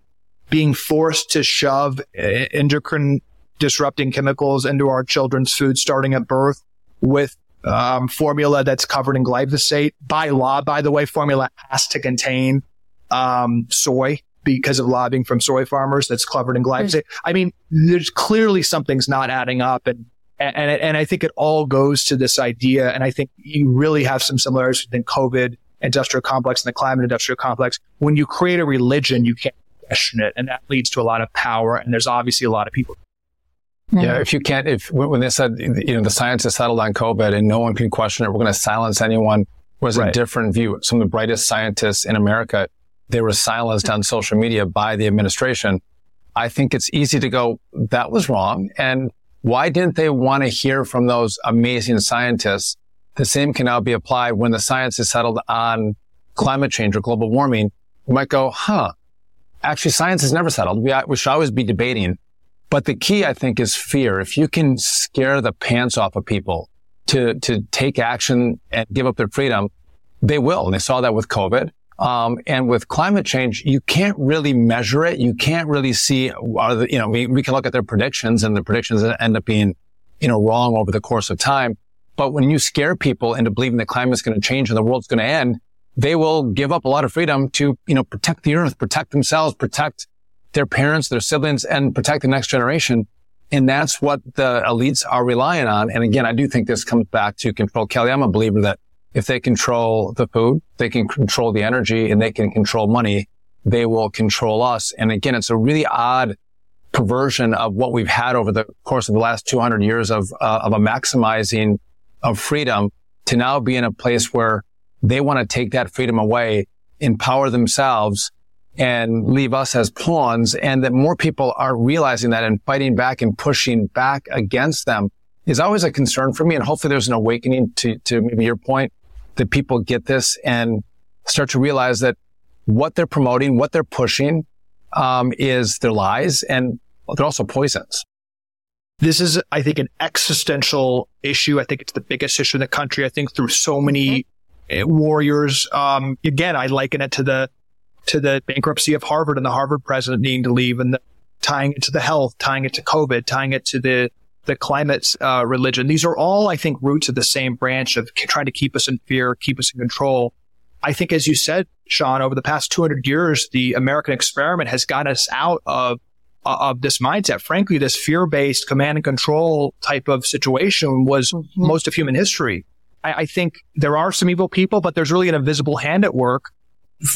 being forced to shove endocrine disrupting chemicals into our children's food starting at birth with um, formula that's covered in glyphosate. By law, by the way, formula has to contain um, soy because of lobbying from soy farmers that's covered in glyphosate. I mean, there's clearly something's not adding up and and, and, and I think it all goes to this idea. And I think you really have some similarities between COVID industrial complex and the climate industrial complex. When you create a religion, you can't question it. And that leads to a lot of power. And there's obviously a lot of people. Yeah, if you can't, if when they said, you know, the science has settled on COVID and no one can question it, we're going to silence anyone who has right. a different view. Some of the brightest scientists in America, they were silenced on social media by the administration. I think it's easy to go, that was wrong. And why didn't they want to hear from those amazing scientists? The same can now be applied when the science is settled on climate change or global warming. We might go, huh, actually science is never settled. We, we should always be debating. But the key, I think, is fear. If you can scare the pants off of people to, to take action and give up their freedom, they will. And they saw that with COVID. Um, and with climate change, you can't really measure it. You can't really see, the, you know, we, we can look at their predictions and the predictions end up being, you know, wrong over the course of time. But when you scare people into believing climate is going to change and the world's going to end, they will give up a lot of freedom to, you know, protect the earth, protect themselves, protect their parents, their siblings, and protect the next generation. And that's what the elites are relying on. And again, I do think this comes back to control. Calley, I'm a believer that if they control the food, they can control the energy and they can control money, they will control us. And again, it's a really odd perversion of what we've had over the course of the last 200 years of, uh, of a maximizing of freedom to now be in a place where they want to take that freedom away, empower themselves and leave us as pawns and that more people are realizing that and fighting back and pushing back against them is always a concern for me. And hopefully there's an awakening to, to maybe your point that people get this and start to realize that what they're promoting, what they're pushing, um, is their lies. And they're also poisons. This is, I think, an existential issue. I think it's the biggest issue in the country. I think through so many mm-hmm. warriors. Um, again, I liken it to the to the bankruptcy of Harvard and the Harvard president needing to leave, and the, tying it to the health, tying it to COVID, tying it to the the climate uh, religion. These are all, I think, roots of the same branch of trying to keep us in fear, keep us in control. I think, as you said, Sean, over the past 200 years, the American experiment has got us out of uh, of this mindset. Frankly, this fear-based command and control type of situation was mm-hmm. most of human history. I, I, think there are some evil people, but there's really an invisible hand at work,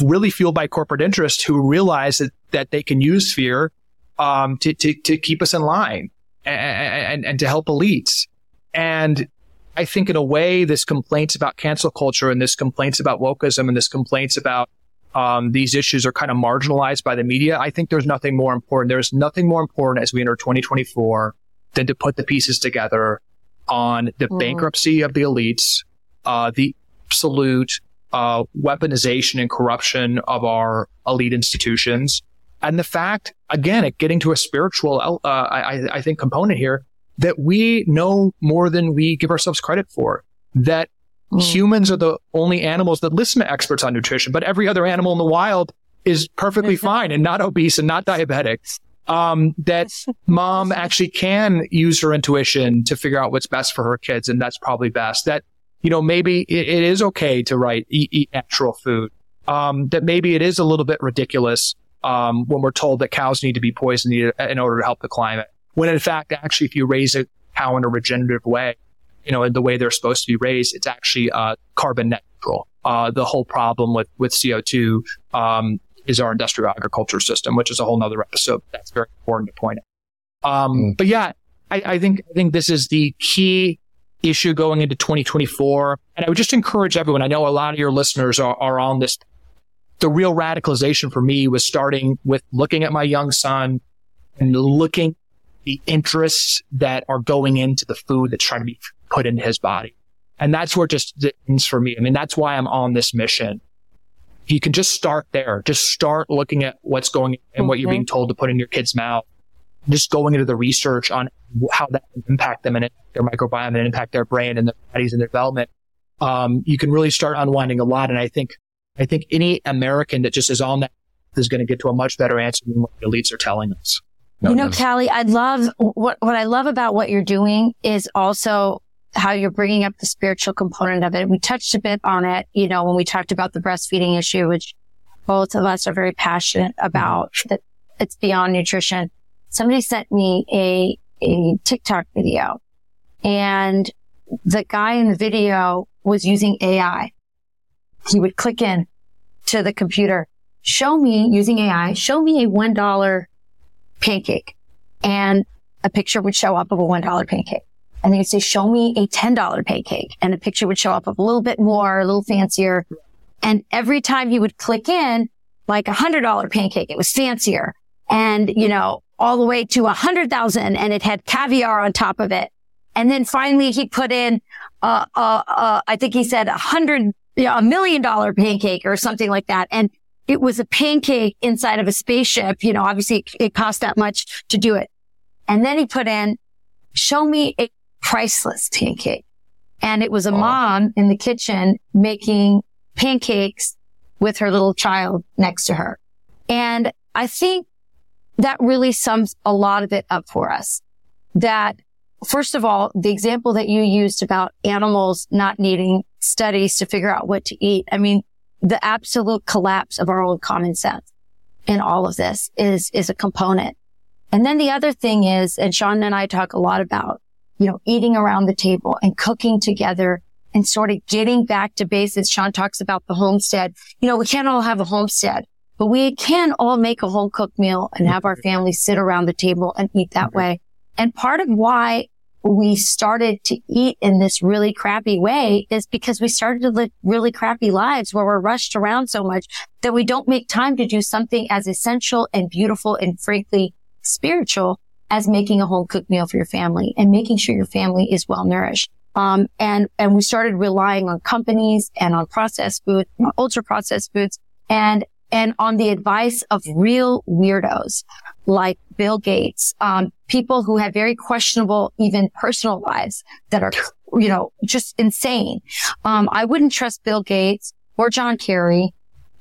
really fueled by corporate interests who realize that, that they can use fear um, to, to, to keep us in line and, and, and to help elites. And I think in a way, this complaints about cancel culture and this complaints about wokeism and this complaints about um, these issues are kind of marginalized by the media. I think there's nothing more important. There's nothing more important as we enter 2024 than to put the pieces together on the mm. bankruptcy of the elites, uh, the absolute uh, weaponization and corruption of our elite institutions, and the fact, again, getting to a spiritual, uh, I, I think, component here that we know more than we give ourselves credit for. That Mm. Humans are the only animals that listen to experts on nutrition, but every other animal in the wild is perfectly fine and not obese and not diabetic. Um, that [laughs] mom actually can use her intuition to figure out what's best for her kids, and that's probably best. That you know maybe it, it is okay to write eat, eat natural food. Um, that maybe it is a little bit ridiculous um, when we're told that cows need to be poisoned in order to help the climate. When in fact, actually, if you raise a cow in a regenerative way, you know, in the way they're supposed to be raised, it's actually uh, carbon neutral. Uh, the whole problem with with CO2 um, is our industrial agriculture system, which is a whole nother episode. That's very important to point out. Um, mm. But yeah, I, I, think I think this is the key issue going into 2024. And I would just encourage everyone. I know a lot of your listeners are, are on this. The real radicalization for me was starting with looking at my young son and looking the interests that are going into the food that's trying to be put into his body. And that's where just ends for me. I mean, that's why I'm on this mission. You can just start there. Just start looking at what's going and what you're being told to put in your kid's mouth. Just going into the research on how that can impact them and their microbiome and impact their brain and their bodies and their development. Um, you can really start unwinding a lot. And I think, I think any American that just is on that is going to get to a much better answer than what the elites are telling us. No, you know, Calley, I love what, what I love about what you're doing is also how you're bringing up the spiritual component of it. We touched a bit on it, you know, when we talked about the breastfeeding issue, which both of us are very passionate about mm-hmm. that it's beyond nutrition. Somebody sent me a, a TikTok video and the guy in the video was using AI. He would click in to the computer, show me using AI, show me a $1 pancake and a picture would show up of a $1 pancake and they'd say, show me a $10 pancake and a picture would show up of a little bit more, a little fancier. And every time he would click in, like a hundred dollar pancake, it was fancier and, you know, all the way to a hundred thousand and it had caviar on top of it. And then finally he put in, uh, uh, uh, I think he said a hundred, you know, a million dollar pancake or something like that. And it was a pancake inside of a spaceship. You know, obviously it, cost that much to do it. And then he put in, show me a priceless pancake. And it was a oh. mom in the kitchen making pancakes with her little child next to her. And I think that really sums a lot of it up for us. That first of all, the example that you used about animals not needing studies to figure out what to eat. I mean, the absolute collapse of our own common sense in all of this is, is a component. And then the other thing is, and Sean and I talk a lot about you know, eating around the table and cooking together and sort of getting back to basics. Sean talks about the homestead. You know, we can't all have a homestead, but we can all make a home cooked meal and have our family sit around the table and eat that way. And part of why we started to eat in this really crappy way is because we started to live really crappy lives where we're rushed around so much that we don't make time to do something as essential and beautiful and frankly spiritual as making a home cooked meal for your family and making sure your family is well nourished. Um, and, and we started relying on companies and on processed foods, ultra processed foods. And and on the advice of real weirdos like Bill Gates, um, people who have very questionable, even personal lives that are, you know, just insane. Um, I wouldn't trust Bill Gates or John Kerry,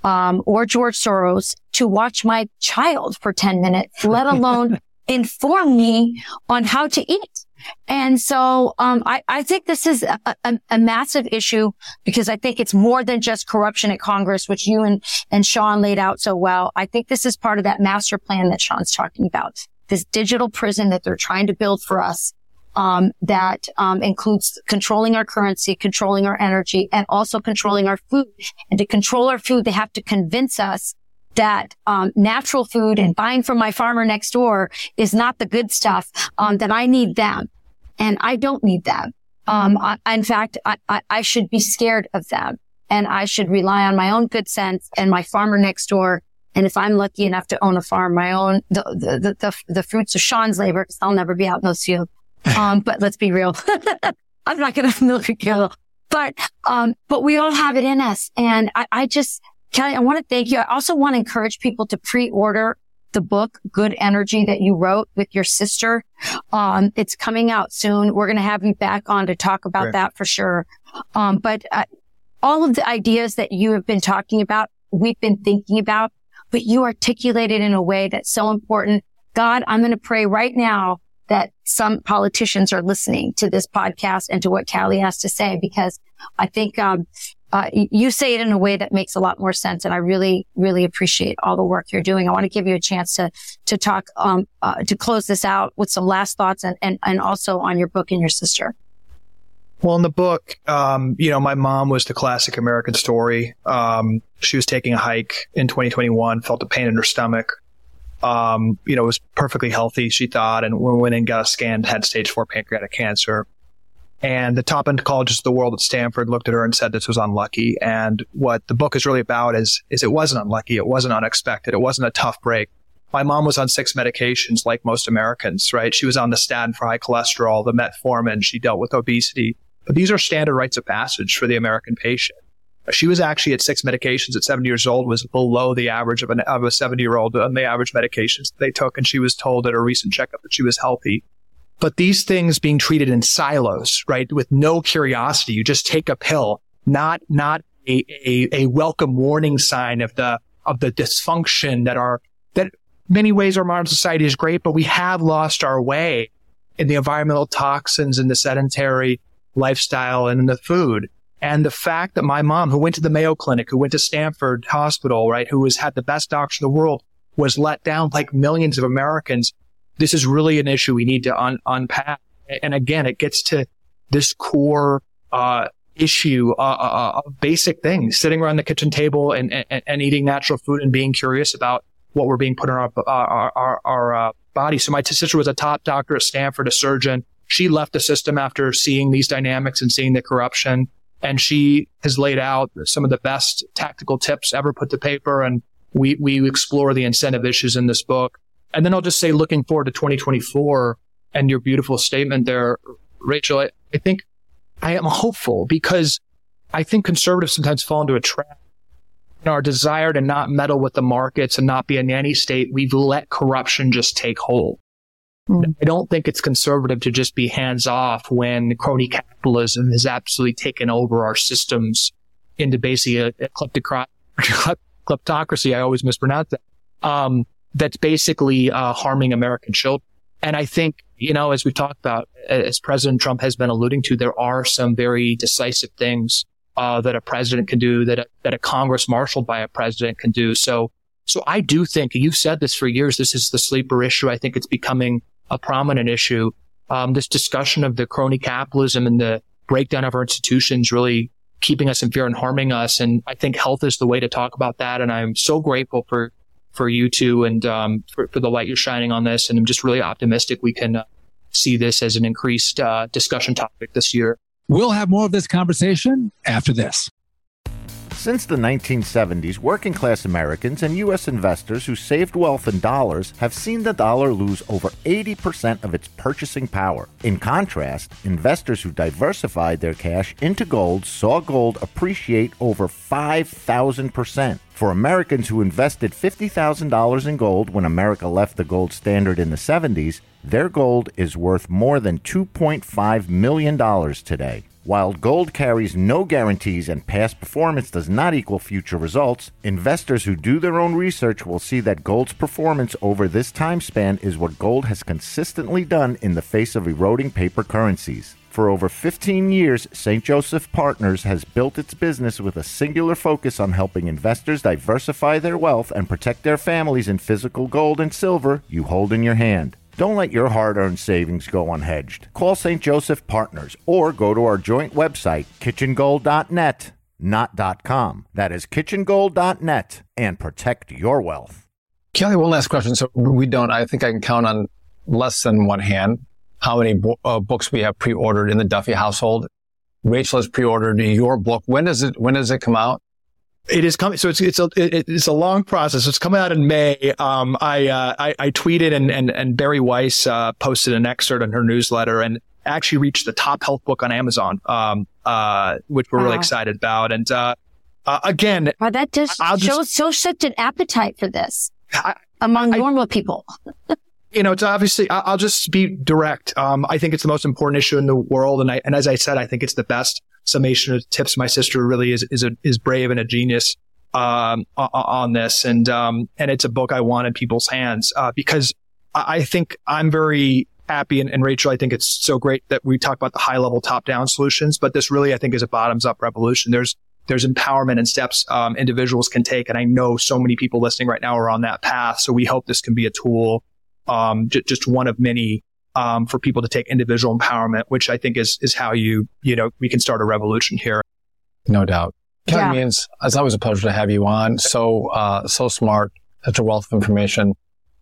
um, or George Soros to watch my child for 10 minutes, let alone [laughs] inform me on how to eat. And so, um, I, I think this is a, a, a, massive issue because I think it's more than just corruption at Congress, which you and, and Sean laid out so well. I think this is part of that master plan that Sean's talking about. This digital prison that they're trying to build for us. Um, that um, includes controlling our currency, controlling our energy, and also controlling our food. And to control our food, they have to convince us that um, natural food and buying from my farmer next door is not the good stuff, um, that I need them. And I don't need them. Um, I, in fact, I, I, I, should be scared of them and I should rely on my own good sense and my farmer next door. And if I'm lucky enough to own a farm, my own, the, the, the, the, the fruits of Sean's labor, because I'll never be out in those fields. [laughs] Um, but let's be real. [laughs] I'm not going [laughs] to milk a cow, but, um, but we all have it in us. And I, I just, Calley, I want to thank you. I also want to encourage people to pre-order the book, Good Energy, that you wrote with your sister. Um, it's coming out soon. We're going to have you back on to talk about right. that for sure. Um, but uh, all of the ideas that you have been talking about, we've been thinking about, but you articulated in a way that's so important. God, I'm going to pray right now that some politicians are listening to this podcast and to what Calley has to say, because I think, um, uh, you say it in a way that makes a lot more sense. And I really, really appreciate all the work you're doing. I want to give you a chance to, to talk, um, uh, to close this out with some last thoughts and, and, and also on your book and your sister. Well, in the book, um, you know, my mom was the classic American story. Um, she was taking a hike in 2021, felt a pain in her stomach. Um, you know, was perfectly healthy, she thought, and went and got a scan, had stage four pancreatic cancer. And the top oncologist of the world at Stanford looked at her and said this was unlucky. And what the book is really about is, is it wasn't unlucky. It wasn't unexpected. It wasn't a tough break. My mom was on six medications like most Americans, right? She was on the statin for high cholesterol, the metformin. She dealt with obesity. But these are standard rites of passage for the American patient. She was actually at six medications at 70 years old, was below the average of, an, of a 70 year old on the average medications they took. And she was told at a recent checkup that she was healthy. But these things being treated in silos, right? With no curiosity, you just take a pill, not, not a, a, a welcome warning sign of the, of the dysfunction that are, that many ways our modern society is great, but we have lost our way in the environmental toxins and the sedentary lifestyle and in the food. And the fact that my mom, who went to the Mayo Clinic, who went to Stanford Hospital, right, who has had the best doctor in the world, was let down like millions of Americans this is really an issue we need to un- unpack. And again, it gets to this core, uh, issue, uh, uh, uh, basic things, sitting around the kitchen table and, and, and, eating natural food and being curious about what we're being put in our, our, our, our uh, body. So my sister was a top doctor at Stanford, a surgeon. She left the system after seeing these dynamics and seeing the corruption. And she has laid out some of the best tactical tips ever put to paper. And we, we explore the incentive issues in this book. And then I'll just say, looking forward to 2024 and your beautiful statement there, Rachel, I, I think I am hopeful because I think conservatives sometimes fall into a trap. In our desire to not meddle with the markets and not be a nanny state, we've let corruption just take hold. Mm. I don't think it's conservative to just be hands off when crony capitalism has absolutely taken over our systems into basically a, a [laughs] kleptocracy. I always mispronounce that. Um, that's basically uh, harming American children. And I think, you know, as we talked about, as President Trump has been alluding to, there are some very decisive things uh, that a president can do, that a, that a Congress marshaled by a president can do. So, so I do think you've said this for years. This is the sleeper issue. I think it's becoming a prominent issue. Um, this discussion of the crony capitalism and the breakdown of our institutions really keeping us in fear and harming us. And I think health is the way to talk about that. And I'm so grateful for for you two and um, for, for, the light you're shining on this. And I'm just really optimistic we can uh, see this as an increased uh, discussion topic this year. We'll have more of this conversation after this. Since the 1970s, working class Americans and U.S. investors who saved wealth in dollars have seen the dollar lose over 80% of its purchasing power. In contrast, investors who diversified their cash into gold saw gold appreciate over 5,000%. For Americans who invested $50,000 in gold when America left the gold standard in the 70s, their gold is worth more than $2.5 million today. While gold carries no guarantees and past performance does not equal future results, investors who do their own research will see that gold's performance over this time span is what gold has consistently done in the face of eroding paper currencies. For over 15 years, St. Joseph Partners has built its business with a singular focus on helping investors diversify their wealth and protect their families in physical gold and silver you hold in your hand. Don't let your hard earned savings go unhedged. Call St. Joseph Partners or go to our joint website, kitchengold.net, not .com. That is kitchengold.net and protect your wealth. Calley, one last question. So we don't, I think I can count on less than one hand how many bo- uh, books we have pre-ordered in the Duffy household. Rachel has pre-ordered your book. When does it, when does it come out? It is coming. So it's it's a it's a long process. It's coming out in May. Um, I, uh, I, I tweeted and and and Bari Weiss uh, posted an excerpt in her newsletter and actually reached the top health book on Amazon, um, uh, which we're wow. really excited about. And uh, uh, again, wow, that just I'll shows so such an appetite for this I, among I, normal people. [laughs] you know, it's obviously, I'll just be direct. Um, I think it's the most important issue in the world. And I, and as I said, I think it's the best summation of tips. My sister really is is a, is brave and a genius um, on this, and um, and it's a book I want in people's hands uh, because I think I'm very happy and, and, Rachel, I think it's so great that we talk about the high level top down solutions, but this really I think is a bottoms up revolution. There's there's empowerment and steps um, individuals can take, and I know so many people listening right now are on that path. So we hope this can be a tool, um, j- just one of many um, for people to take individual empowerment, which I think is is how you you know we can start a revolution here. No doubt. Calley yeah. Means, it's always a pleasure to have you on. So uh, so smart, such a wealth of information.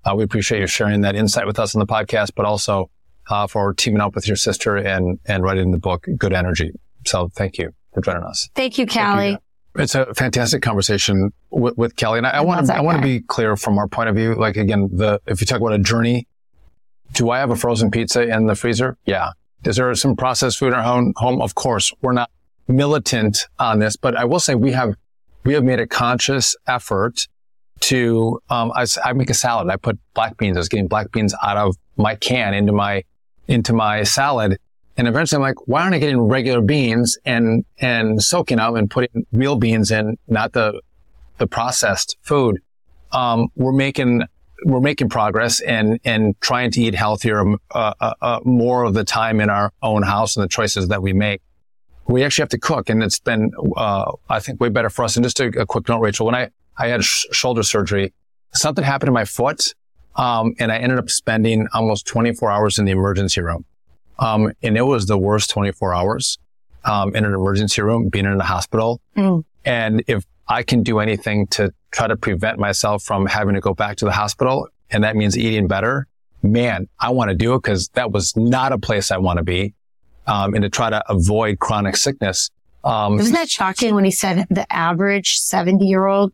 Uh, we appreciate you sharing that insight with us on the podcast, but also uh, for teaming up with your sister and and writing the book Good Energy. So thank you for joining us. Thank you, Calley. Thank you. It's a fantastic conversation with, with Calley, and I, want to I want to be clear from our point of view. Like again, the if you talk about a journey do I have a frozen pizza in the freezer? Yeah. Is there some processed food in our home? home? Of course. We're not militant on this, but I will say we have, we have made a conscious effort to, um, I, I make a salad. I put black beans. I was getting black beans out of my can into my, into my salad. And eventually I'm like, why aren't I getting regular beans and, and soaking them and putting real beans in, not the, the processed food? Um, we're making we're making progress and and trying to eat healthier uh, uh, uh, more of the time in our own house and the choices that we make. We actually have to cook, and it's been uh, I think way better for us. And just a, a quick note, Rachel, when I I had sh- shoulder surgery, something happened to my foot, um, and I ended up spending almost 24 hours in the emergency room, um, and it was the worst 24 hours um, in an emergency room, being in a hospital. Mm. And if I can do anything to try to prevent myself from having to go back to the hospital, and that means eating better, man, I want to do it because that was not a place I want to be. Um, and to try to avoid chronic sickness. Um, Isn't that shocking when he said the average 70 year old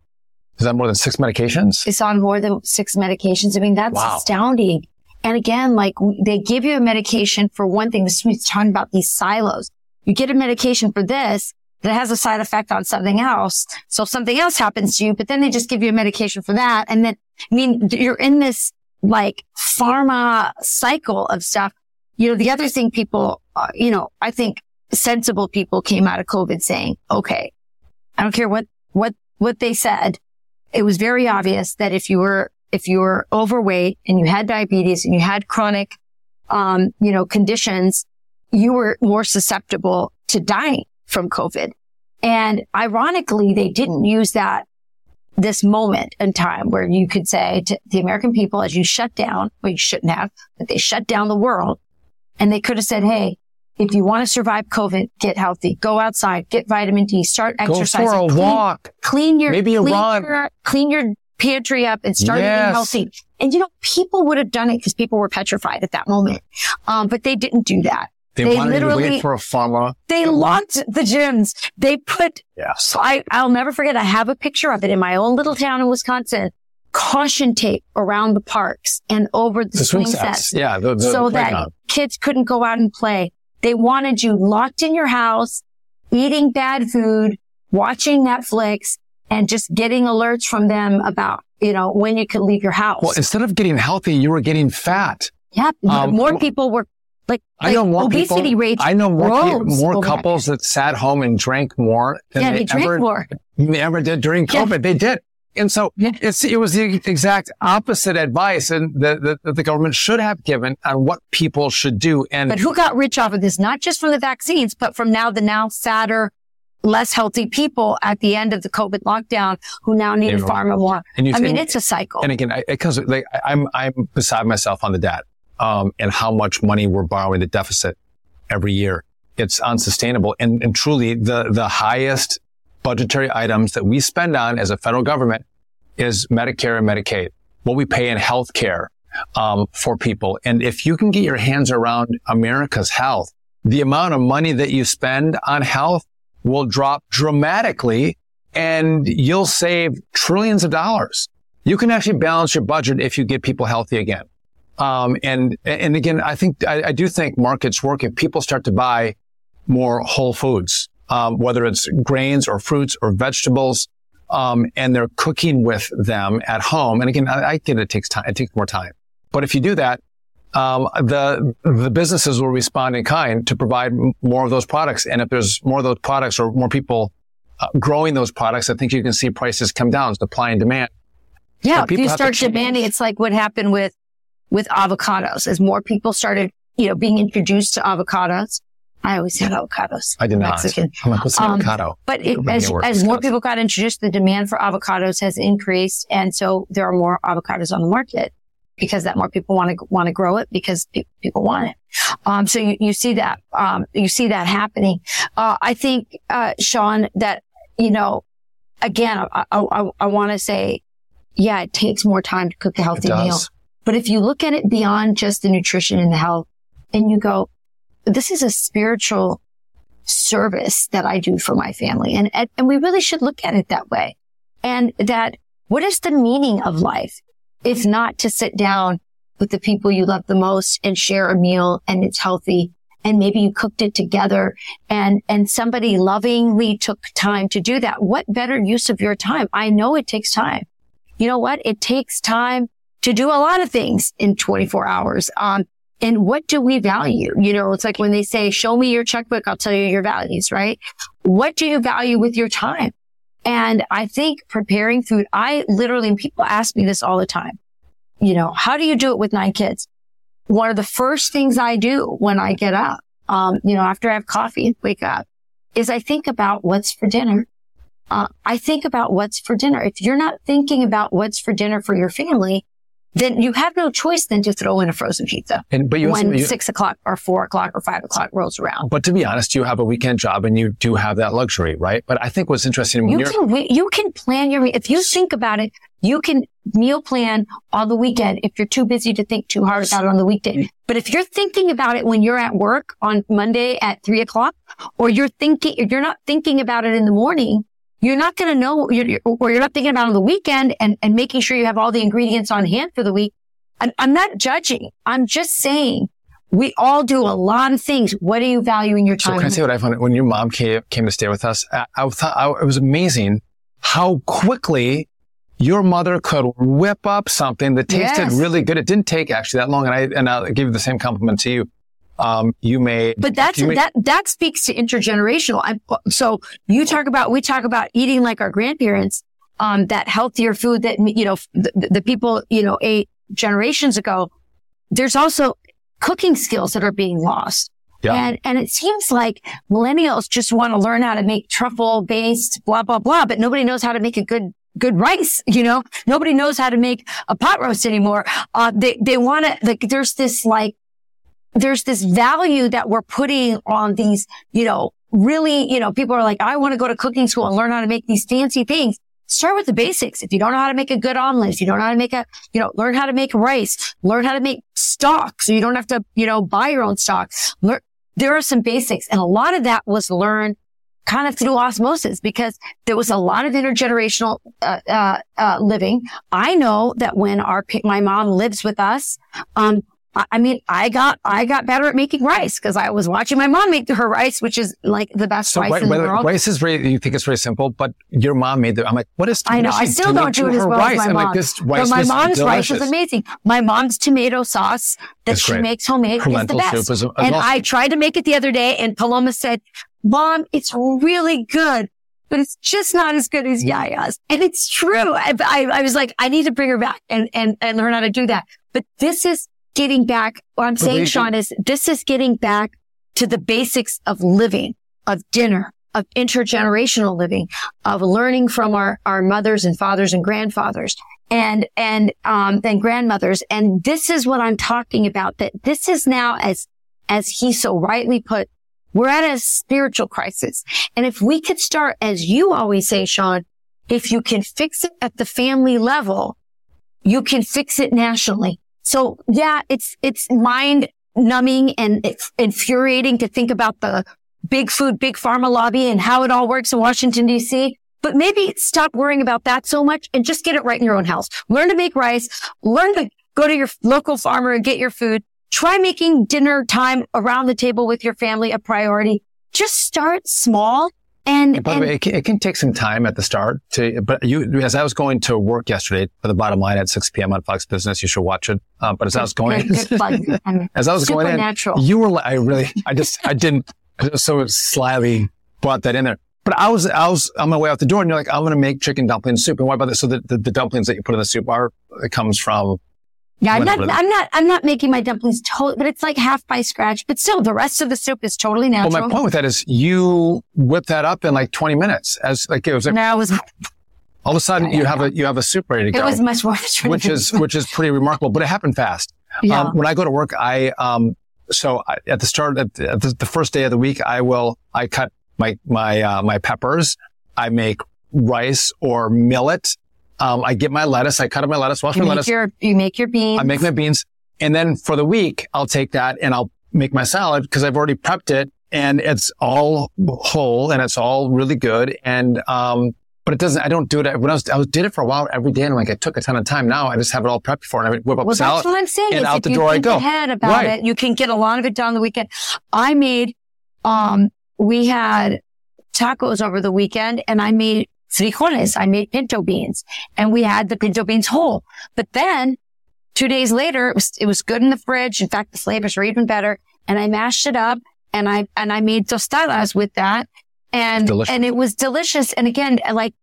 is that more than six medications? It's on more than six medications. I mean, that's wow. astounding. And again, like they give you a medication for one thing. This is talking about these silos. You get a medication for this, that has a side effect on something else. So if something else happens to you, but then they just give you a medication for that. And then, I mean, you're in this like pharma cycle of stuff. You know, the other thing people, uh, you know, I think sensible people came out of COVID saying, okay, I don't care what, what, what they said. It was very obvious that if you were, if you were overweight and you had diabetes and you had chronic, um, you know, conditions, you were more susceptible to dying from COVID. And ironically, they didn't use that this moment in time where you could say to the American people, as you shut down, well, you shouldn't have, but they shut down the world. And they could have said, Hey, if you want to survive COVID, get healthy, go outside, get vitamin D, start exercising. Go for a clean, walk. Clean your, maybe a clean run. Your, clean your pantry up and started yes. eating healthy. And you know, people would have done it because people were petrified at that moment. Um, but they didn't do that. They, They wanted you to literally- wait for a farmer. They locked the gyms. They put, Yes. I, I'll never forget. I have a picture of it in my own little town in Wisconsin. Caution tape around the parks and over the, The swing swing sets. sets. Yeah. The, the so that kids couldn't go out and play. They wanted you locked in your house, eating bad food, watching Netflix, and just getting alerts from them about, you know, when you could leave your house. Well, instead of getting healthy, you were getting fat. yeah, um, more people were like, I like know more obesity people. rates. I know more more couples that sat home and drank more than Yeah, they, they drank ever more. they ever did during Yeah. COVID. They did. And so Yeah. it's, it was the exact opposite advice and that the, that the government should have given on what people should do. And But who got rich off of this? Not just from the vaccines, but from now the now sadder, less healthy people at the end of the COVID lockdown who now need to farm more. and you I mean, and- it's a cycle. And again, because like I'm I'm beside myself on the debt, um, and how much money we're borrowing the deficit every year. It's unsustainable, and and truly the the highest budgetary items that we spend on as a federal government is Medicare and Medicaid. What we pay in health care um, for people, and if you can get your hands around America's health, the amount of money that you spend on health will drop dramatically, and you'll save trillions of dollars you can actually balance your budget if you get people healthy again. Um, and and again, I think I, I do think markets work if people start to buy more whole foods, um, whether it's grains or fruits or vegetables, um, and they're cooking with them at home. And again, I, I get it takes time; it takes more time. But if you do that, um, the the businesses will respond in kind to provide m- more of those products. And if there's more of those products or more people uh, growing those products, I think you can see prices come down, supply and demand. Yeah, if you start demanding, it's like what happened with with avocados. As more people started, you know, being introduced to avocados, I always said avocados. I did not. Mexican. I'm like, what's an Um, avocado? But it, as, as more people got introduced, the demand for avocados has increased, and so there are more avocados on the market because that more people want to want to grow it because pe- people want it. Um, so you, you see that um, you see that happening. Uh, I think, uh, Sean, that you know, again, I, I, I, I want to say, yeah, it takes more time to cook a healthy meal. But if you look at it beyond just the nutrition and the health, and you go, this is a spiritual service that I do for my family. And, and, and we really should look at it that way. And that what is the meaning of life if not to sit down with the people you love the most and share a meal and it's healthy and maybe you cooked it together and, and somebody lovingly took time to do that. What better use of your time? I know it takes time. You know what? It takes time to do a lot of things in 24 hours. Um, and what do we value? You know, it's like when they say, show me your checkbook, I'll tell you your values, right? What do you value with your time? And I think preparing food, I literally, people ask me this all the time. You know, how do you do it with nine kids? One of the first things I do when I get up, um, you know, after I have coffee and wake up is I think about what's for dinner. Uh, I think about what's for dinner. If you're not thinking about what's for dinner for your family, then you have no choice than to throw in a frozen pizza And but you also, when you- six o'clock or four o'clock or five o'clock rolls around. but to be honest, you have a weekend job and you do have that luxury, right? But I think what's interesting when You can you can plan your if you think about it, you can meal plan on the weekend if you're too busy to think too hard about it on the weekday. But if you're thinking about it when you're at work on Monday at three o'clock, or you're thinking you're not thinking about it in the morning, you're not going to know, you're, you're- or you're not thinking about on the weekend and, and making sure you have all the ingredients on hand for the week. And I'm not judging. I'm just saying we all do a lot of things. What do you value in your So can I say what I found when your mom came, came to stay with us? I, I thought I, it was amazing how quickly your mother could whip up something that tasted Yes. really good. It didn't take actually that long, and I and I'll give you the same compliment to you. Um, you may. But that's made- that that speaks to intergenerational. I, so you talk about we talk about eating like our grandparents, um, that healthier food that you know the, the people you know ate generations ago. There's also cooking skills that are being lost. Yeah. And and it seems like millennials just want to learn how to make truffle based blah blah blah, but nobody knows how to make a good good rice. [laughs] You know, nobody knows how to make a pot roast anymore. Uh, they they want to like. There's this like there's this value that we're putting on these, you know, really, you know, people are like, I want to go to cooking school and learn how to make these fancy things. Start with the basics. If you don't know how to make a good omelet, you don't know how to make a, you know, learn how to make rice, learn how to make stock. So you don't have to, you know, buy your own stock. Learn, there are some basics and a lot of that was learned kind of through osmosis because there was a lot of intergenerational uh, uh, uh, living. I know that when our my mom lives with us, um, I mean, I got I got better at making rice because I was watching my mom make her rice, which is like the best so rice in the world. Rice is very you think it's very simple, but your mom made the. I'm like, what is? I know. I still don't do it as well rice? as my mom. Like, this rice but my mom's delicious. rice is amazing. My mom's tomato sauce that she makes homemade is the best. Is, and I tried to make it the other day, and Paloma said, "Mom, it's really good." But it's just not as good as Yaya's. And it's true. I, I, I was like, I need to bring her back and, and, and learn how to do that. But this is getting back, what I'm saying, Sean, is this is getting back to the basics of living, of dinner, of intergenerational living, of learning from our, our mothers and fathers and grandfathers and, and, um, and grandmothers. And this is what I'm talking about, that this is now, as, as he so rightly put, we're at a spiritual crisis. And if we could start, as you always say, Sean, if you can fix it at the family level, you can fix it nationally. So yeah, it's, it's mind numbing and infuriating to think about the big food, big pharma lobby and how it all works in Washington DC. But maybe stop worrying about that so much and just get it right in your own house. Learn to make rice, learn to go to your local farmer and get your food. Try making dinner time around the table with your family a priority. Just start small and, and by and, the way, it can, it can, take some time at the start to, but you, as I was going to work yesterday for the bottom line at 6 p.m. on Fox Business, you should watch it. Um, but as I was going, good, good [laughs] as I was going in, you were, like, I really, I just, I didn't, I just so slyly brought that in there. But I was, I was on my way out the door and you're like, I'm going to make chicken dumpling soup. And why about this? So the, the, the dumplings that you put in the soup are, it comes from yeah, I'm not, I'm not, I'm not making my dumplings totally, but it's like half by scratch. But still, the rest of the soup is totally natural. Well, my point with that is you whip that up in like 20 minutes as like it was like, no, it was, all of a sudden yeah, you yeah, have yeah. a, you have a soup ready to go. It was much more, which is, which is pretty remarkable, but it happened fast. Yeah. Um, when I go to work, I, um, so I, at the start, at the, at the, first day of the week, I will, I cut my, my, uh, my peppers. I make rice or millet um, I get my lettuce. I cut up my lettuce, wash you my lettuce. Your, you make your beans. I make my beans. And then for the week, I'll take that and I'll make my salad because I've already prepped it and it's all whole and it's all really good. And, um, but it doesn't, I don't do it. When I was, I was, did it for a while every day and like, it took a ton of time. Now I just have it all prepped for and I whip up well, salad. That's what I'm saying. And out the door I go. Ahead about right. it. You can get a lot of it done the weekend. I made, um, we had tacos over the weekend and I made frijoles. I made pinto beans and we had the pinto beans whole. But then two days later, it was, it was good in the fridge. In fact, the flavors were even better. And I mashed it up and I, and I made tostadas with that. And, and it was delicious. And again, like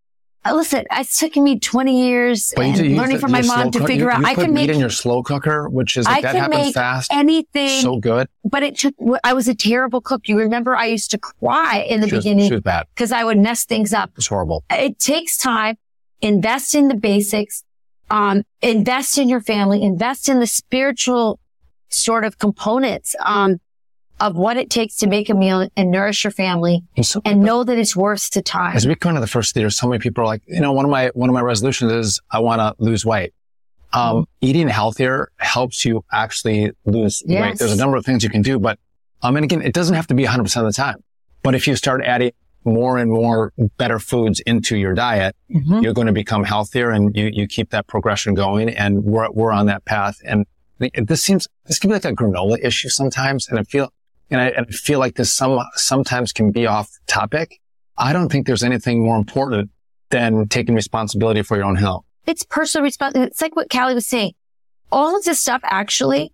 listen, it's taken me 20 years learning from my mom to figure out. You I can make in your slow cooker, which is like I that happens fast. Anything so good. But it took. I was a terrible cook. You remember, I used to cry in the she beginning. Was, was bad because I would mess things up. It's horrible. It takes time. Invest in the basics. Um, invest in your family. Invest in the spiritual sort of components. Um, of what it takes to make a meal and nourish your family so, and know that it's worth the time. As we go into the first year, so many people are like, you know, one of my, one of my resolutions is I want to lose weight. Um, mm-hmm. eating healthier helps you actually lose yes. weight. There's a number of things you can do, but, um, and again, it doesn't have to be 100% of the time, but if you start adding more and more better foods into your diet, mm-hmm. you're going to become healthier and you, you keep that progression going. And we're, we're on that path. And this seems, this can be like a granola issue sometimes. And I feel, and I, and I feel like this some, sometimes can be off topic. I don't think there's anything more important than taking responsibility for your own health. It's personal responsibility. It's like what Calley was saying. All of this stuff actually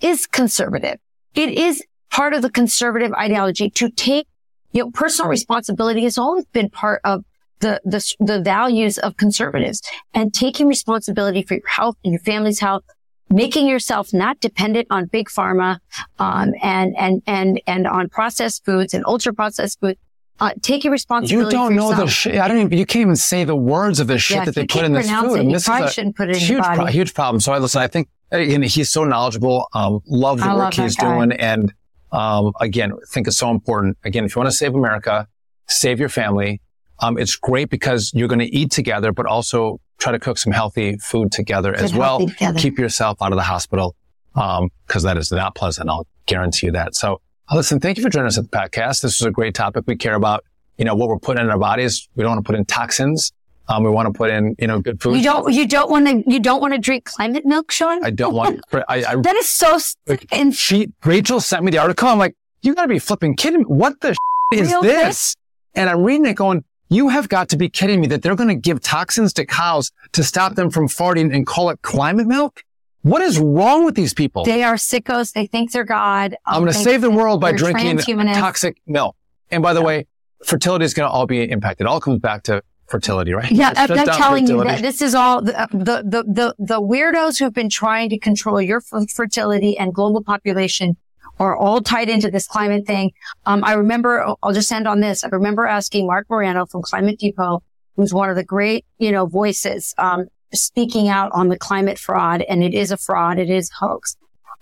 is conservative. It is part of the conservative ideology to take, you know, personal responsibility has always been part of the, the, the values of conservatives and taking responsibility for your health and your family's health making yourself not dependent on big pharma, um, and, and, and, and on processed foods and ultra processed foods. Uh, take your responsibility. You don't know the shit. I don't even. You can't even say the words of the shit yeah, that they put in this food. It, and this is a put it in huge, pro- huge problem. So I listen. I think again, he's so knowledgeable. Um, love the I work love he's doing, and um, again, I think it's so important. Again, if you want to save America, save your family. Um, it's great because you're going to eat together, but also try to cook some healthy food together as well. Together. Keep yourself out of the hospital because um, that is not pleasant. I'll guarantee you that. So Listen, thank you for joining us at the podcast. This was a great topic. We care about, you know, what we're putting in our bodies. We don't want to put in toxins. Um, we want to put in, you know, good food. You don't, you don't want to, you don't want to drink climate milk, Sean? I don't want, [laughs] I, I, that is so, like, and she, Rachel sent me the article. I'm like, you gotta be flipping kidding me. What the is this? And I'm reading it going, you have got to be kidding me that they're going to give toxins to cows to stop them from farting and call it climate milk? What is wrong with these people? they are sickos. They think they're God. Um, I'm going to save the world by drinking toxic milk. And by the way, fertility is going to all be impacted. It all comes back to fertility, right? Yeah, I'm, I'm telling you that this is all the, the, the, the, the weirdos who've been trying to control your f- fertility and global population are all tied into this climate thing. Um, I remember, I'll just end on this. I remember asking Marc Morano from Climate Depot, who's one of the great, you know, voices, um, speaking out on the climate fraud. And it is a fraud. It is hoax.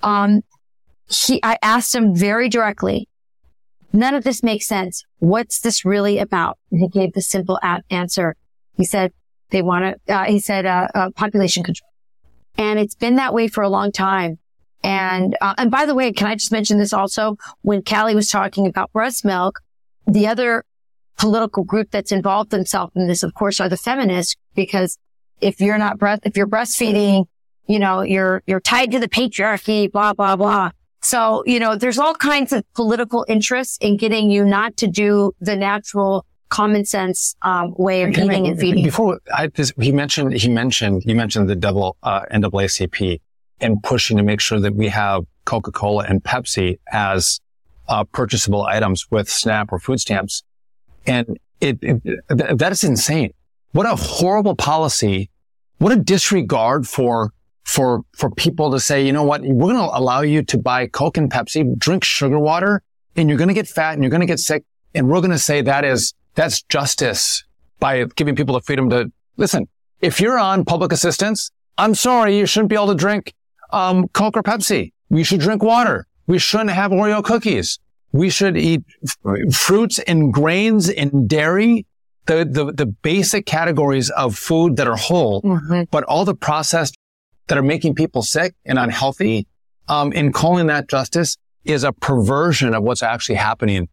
Um, he, I asked him very directly, none of this makes sense. What's this really about? And he gave the simple a- answer. He said they want to, uh, he said, uh, uh, population control. And it's been that way for a long time. And, uh, and by the way, can I just mention this also? When Calley was talking about breast milk, the other political group that's involved themselves in this, of course, are the feminists, because if you're not breast, if you're breastfeeding, you know, you're, you're tied to the patriarchy, blah, blah, blah. So, you know, there's all kinds of political interests in getting you not to do the natural common sense, um, way of I eating and feeding. Before I, this, he mentioned, he mentioned, you mentioned the double, uh, NAACP and pushing to make sure that we have Coca-Cola and Pepsi as, uh, purchasable items with SNAP or food stamps. And it, it th- that is insane. What a horrible policy. What a disregard for, for, for people to say, you know what? We're going to allow you to buy Coke and Pepsi, drink sugar water, and you're going to get fat and you're going to get sick. And we're going to say that is, that's justice by giving people the freedom to listen. If you're on public assistance, I'm sorry, you shouldn't be able to drink, um, Coke or Pepsi. We should drink water. We shouldn't have Oreo cookies. We should eat f- fruits and grains and dairy, the, the, the basic categories of food that are whole, but all the processed that are making people sick and unhealthy, um, and calling that justice is a perversion of what's actually happening,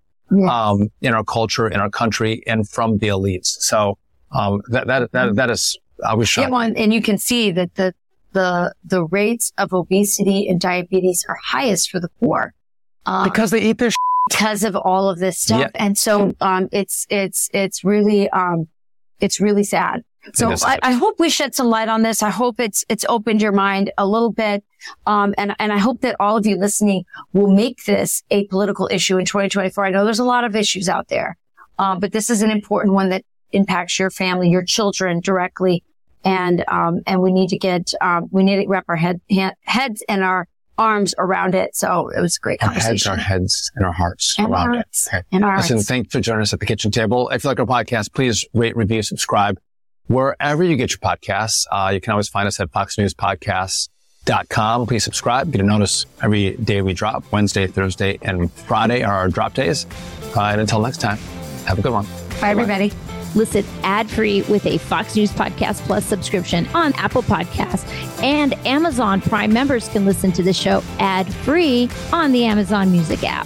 um, in our culture, in our country, and from the elites. So, um, that, that, that, that is, I was Yeah, shocked. well, and you can see that the the the rates of obesity and diabetes are highest for the poor um, because they eat their sh- because of all of this stuff. Yeah. And so um, it's it's it's really um, it's really sad. So I. I hope we shed some light on this. I hope it's it's opened your mind a little bit, um, and and I hope that all of you listening will make this a political issue in 2024. I know there's a lot of issues out there, um, but this is an important one that impacts your family, your children directly, and um, and we need to get um, we need to wrap our head, hand, heads and our arms around it. So it was a great our heads, conversation. our heads, and our hearts And around hearts. it. Okay. And our Listen, hearts. thanks for joining us at the kitchen table. If you like our podcast, please rate, review, subscribe wherever you get your podcasts. Uh, you can always find us at foxnewspodcasts.com. Please subscribe. Get a notice every day we drop. Wednesday, Thursday, and Friday are our drop days. Uh, and until next time, have a good one. Bye, everybody. Listen ad-free with a Fox News Podcast Plus subscription on Apple Podcasts. And Amazon Prime members can listen to the show ad-free on the Amazon Music app.